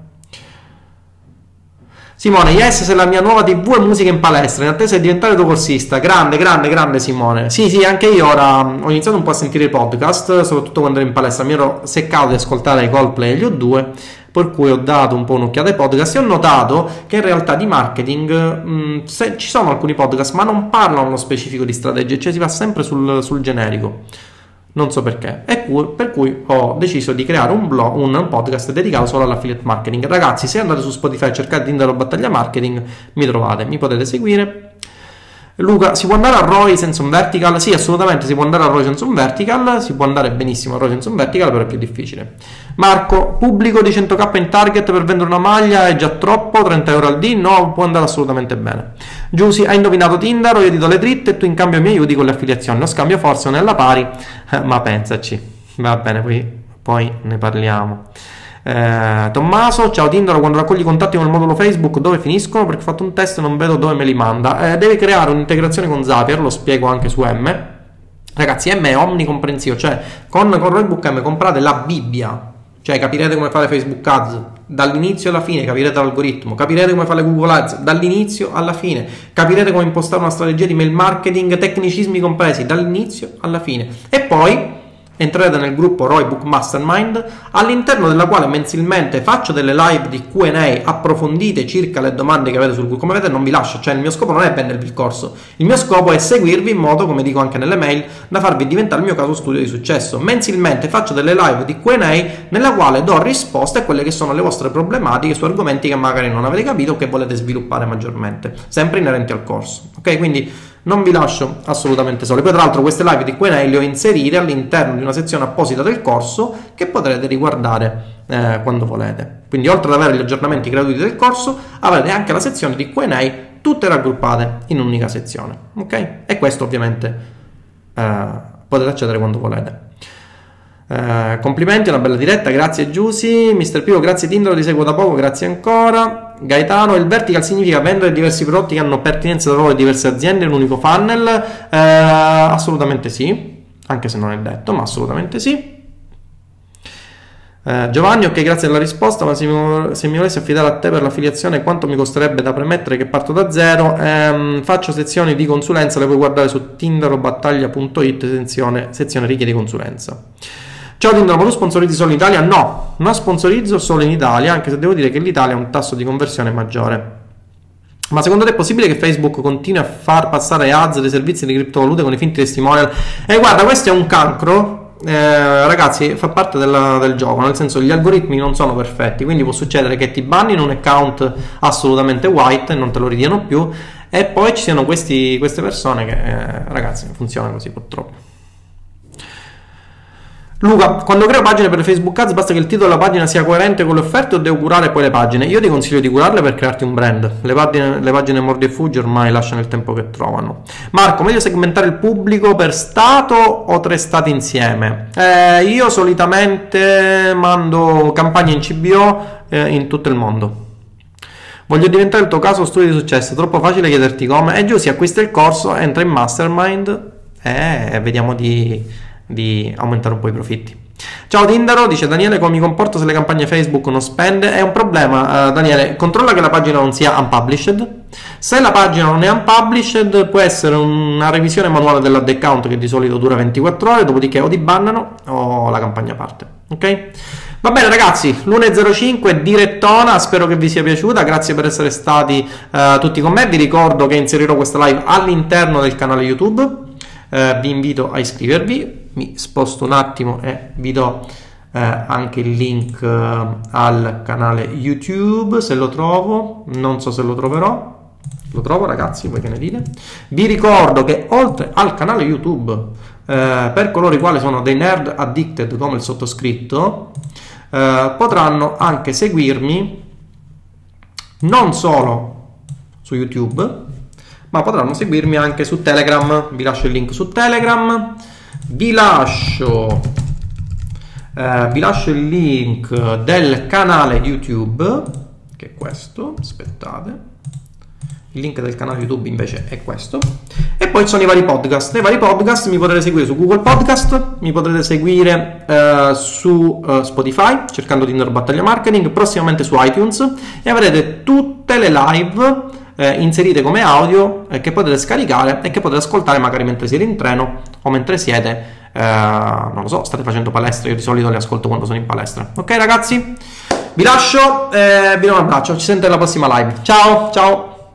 Simone, yes, se la mia nuova TV è musica in palestra, in attesa di diventare tuo corsista. Grande, grande, grande Simone. Sì, sì, anche io ora mm, ho iniziato un po' a sentire i podcast, soprattutto quando ero in palestra. Mi ero seccato di ascoltare i Coldplay e gli O2, per cui ho dato un po' un'occhiata ai podcast e ho notato che in realtà di marketing mh, mm, se, ci sono alcuni podcast, ma non parlano specifico di strategie, cioè si va sempre sul, sul generico non so perché. E per cui ho deciso di creare un blog, un podcast dedicato solo all'affiliate marketing. Ragazzi, se andate su Spotify e cercate Tindaro Battaglia Marketing, mi trovate, mi potete seguire. Luca, si può andare a ROI senza un vertical? Sì, assolutamente si può andare a ROI senza un vertical, si può andare benissimo a ROI senza un vertical, però è più difficile. Marco, pubblico di 100k in target per vendere una maglia è già troppo, 30 euro al D? No, può andare assolutamente bene. Giusy, hai indovinato Tinder, io ti do le dritte e tu in cambio mi aiuti con le affiliazioni. Lo scambio forse non è alla pari, ma pensaci. Va bene, poi, poi ne parliamo. Eh, Tommaso, ciao Tindaro, quando raccogli contatti con il modulo Facebook dove finiscono? Perché ho fatto un test e non vedo dove me li manda. Eh, devi creare un'integrazione con Zapier, lo spiego anche su M. Ragazzi, M è omnicomprensivo, cioè con, con Roybook M comprate la Bibbia, cioè capirete come fare Facebook Ads dall'inizio alla fine, capirete l'algoritmo, capirete come fare Google Ads dall'inizio alla fine, capirete come impostare una strategia di mail marketing, tecnicismi compresi dall'inizio alla fine. E poi Entrete nel gruppo Roy Book Mastermind, all'interno della quale mensilmente faccio delle live di QA approfondite circa le domande che avete sul gruppo. Come vedete, non vi lascio, cioè il mio scopo non è vendervi il corso, il mio scopo è seguirvi in modo, come dico anche nelle mail, da farvi diventare il mio caso studio di successo. Mensilmente faccio delle live di QA nella quale do risposte a quelle che sono le vostre problematiche su argomenti che magari non avete capito o che volete sviluppare maggiormente, sempre inerenti al corso. Ok, quindi non vi lascio assolutamente soli. Poi, tra l'altro, queste live di Q&A le ho inserite all'interno di una sezione apposita del corso che potrete riguardare eh, quando volete. Quindi, oltre ad avere gli aggiornamenti gratuiti del corso, avrete anche la sezione di Q&A, tutte raggruppate in un'unica sezione. Ok? E questo, ovviamente, eh, potete accedere quando volete. Eh, complimenti, una bella diretta, grazie Giusy, Mister Pio, grazie Tindaro, ti seguo da poco, grazie ancora. Gaetano, il vertical significa vendere diversi prodotti che hanno pertinenza da loro e diverse aziende in un unico funnel? Eh, assolutamente sì, anche se non è detto, ma assolutamente sì. Eh, Giovanni, ok, grazie della risposta, ma se mi, se mi, volessi affidare a te per l'affiliazione, quanto mi costerebbe da premettere che parto da zero? Eh, faccio sezioni di consulenza, le puoi guardare su tinderobattaglia.it, sezione, sezione richiedi consulenza. Ciao Tindro, ma tu sponsorizzi solo in Italia? No, non sponsorizzo solo in Italia, anche se devo dire che l'Italia ha un tasso di conversione maggiore. Ma secondo te è possibile che Facebook continui a far passare ads dei servizi di criptovalute con i finti testimonial? E eh, guarda, questo è un cancro. Eh, ragazzi, fa parte della, del gioco, nel senso gli algoritmi non sono perfetti, quindi può succedere che ti bannino un account assolutamente white e non te lo ridiano più, e poi ci siano questi, queste persone che, eh, ragazzi, funziona così purtroppo. Luca, quando creo pagine per Facebook Ads basta che il titolo della pagina sia coerente con le offerte o devo curare poi le pagine? Io ti consiglio di curarle per crearti un brand. Le pagine, le pagine mordi e fuggi ormai lasciano il tempo che trovano. Marco, meglio segmentare il pubblico per stato o tre stati insieme? Eh, io solitamente mando campagne in CBO eh, in tutto il mondo. Voglio diventare il tuo caso studio di successo, troppo facile chiederti come. E giù si acquista il corso, entra in mastermind e vediamo di, di aumentare un po' i profitti. Ciao Tindaro, dice Daniele, come mi comporto se le campagne Facebook non spende? È un problema, uh, Daniele, controlla che la pagina non sia unpublished. Se la pagina non è unpublished può essere una revisione manuale dell'ad account che di solito dura 24 ore, dopodiché o ti bannano o la campagna parte. Ok? Va bene ragazzi, l'1.05 direttona, spero che vi sia piaciuta, grazie per essere stati uh, tutti con me, vi ricordo che inserirò questa live all'interno del canale YouTube, uh, vi invito a iscrivervi, mi sposto un attimo e vi do uh, anche il link al canale YouTube se lo trovo, non so se lo troverò, lo trovo ragazzi, voi che ne dite? Vi ricordo che oltre al canale YouTube, eh, per coloro i quali sono dei nerd addicted come il sottoscritto, eh, potranno anche seguirmi non solo su YouTube, ma potranno seguirmi anche su Telegram. Vi lascio il link su Telegram. Vi lascio, eh, vi lascio il link del canale YouTube, che è questo. Aspettate. Il link del canale YouTube invece è questo. E poi ci sono i vari podcast. Nei vari podcast mi potrete seguire su Google Podcast, mi potrete seguire uh, su uh, Spotify cercando Tinder Battaglia Marketing, prossimamente su iTunes e avrete tutte le live eh, inserite come audio eh, che potete scaricare e che potete ascoltare magari mentre siete in treno o mentre siete, eh, non lo so, state facendo palestra. Io di solito le ascolto quando sono in palestra. Ok ragazzi? Vi lascio, vi do un abbraccio, ci sento nella prossima live. Ciao, ciao!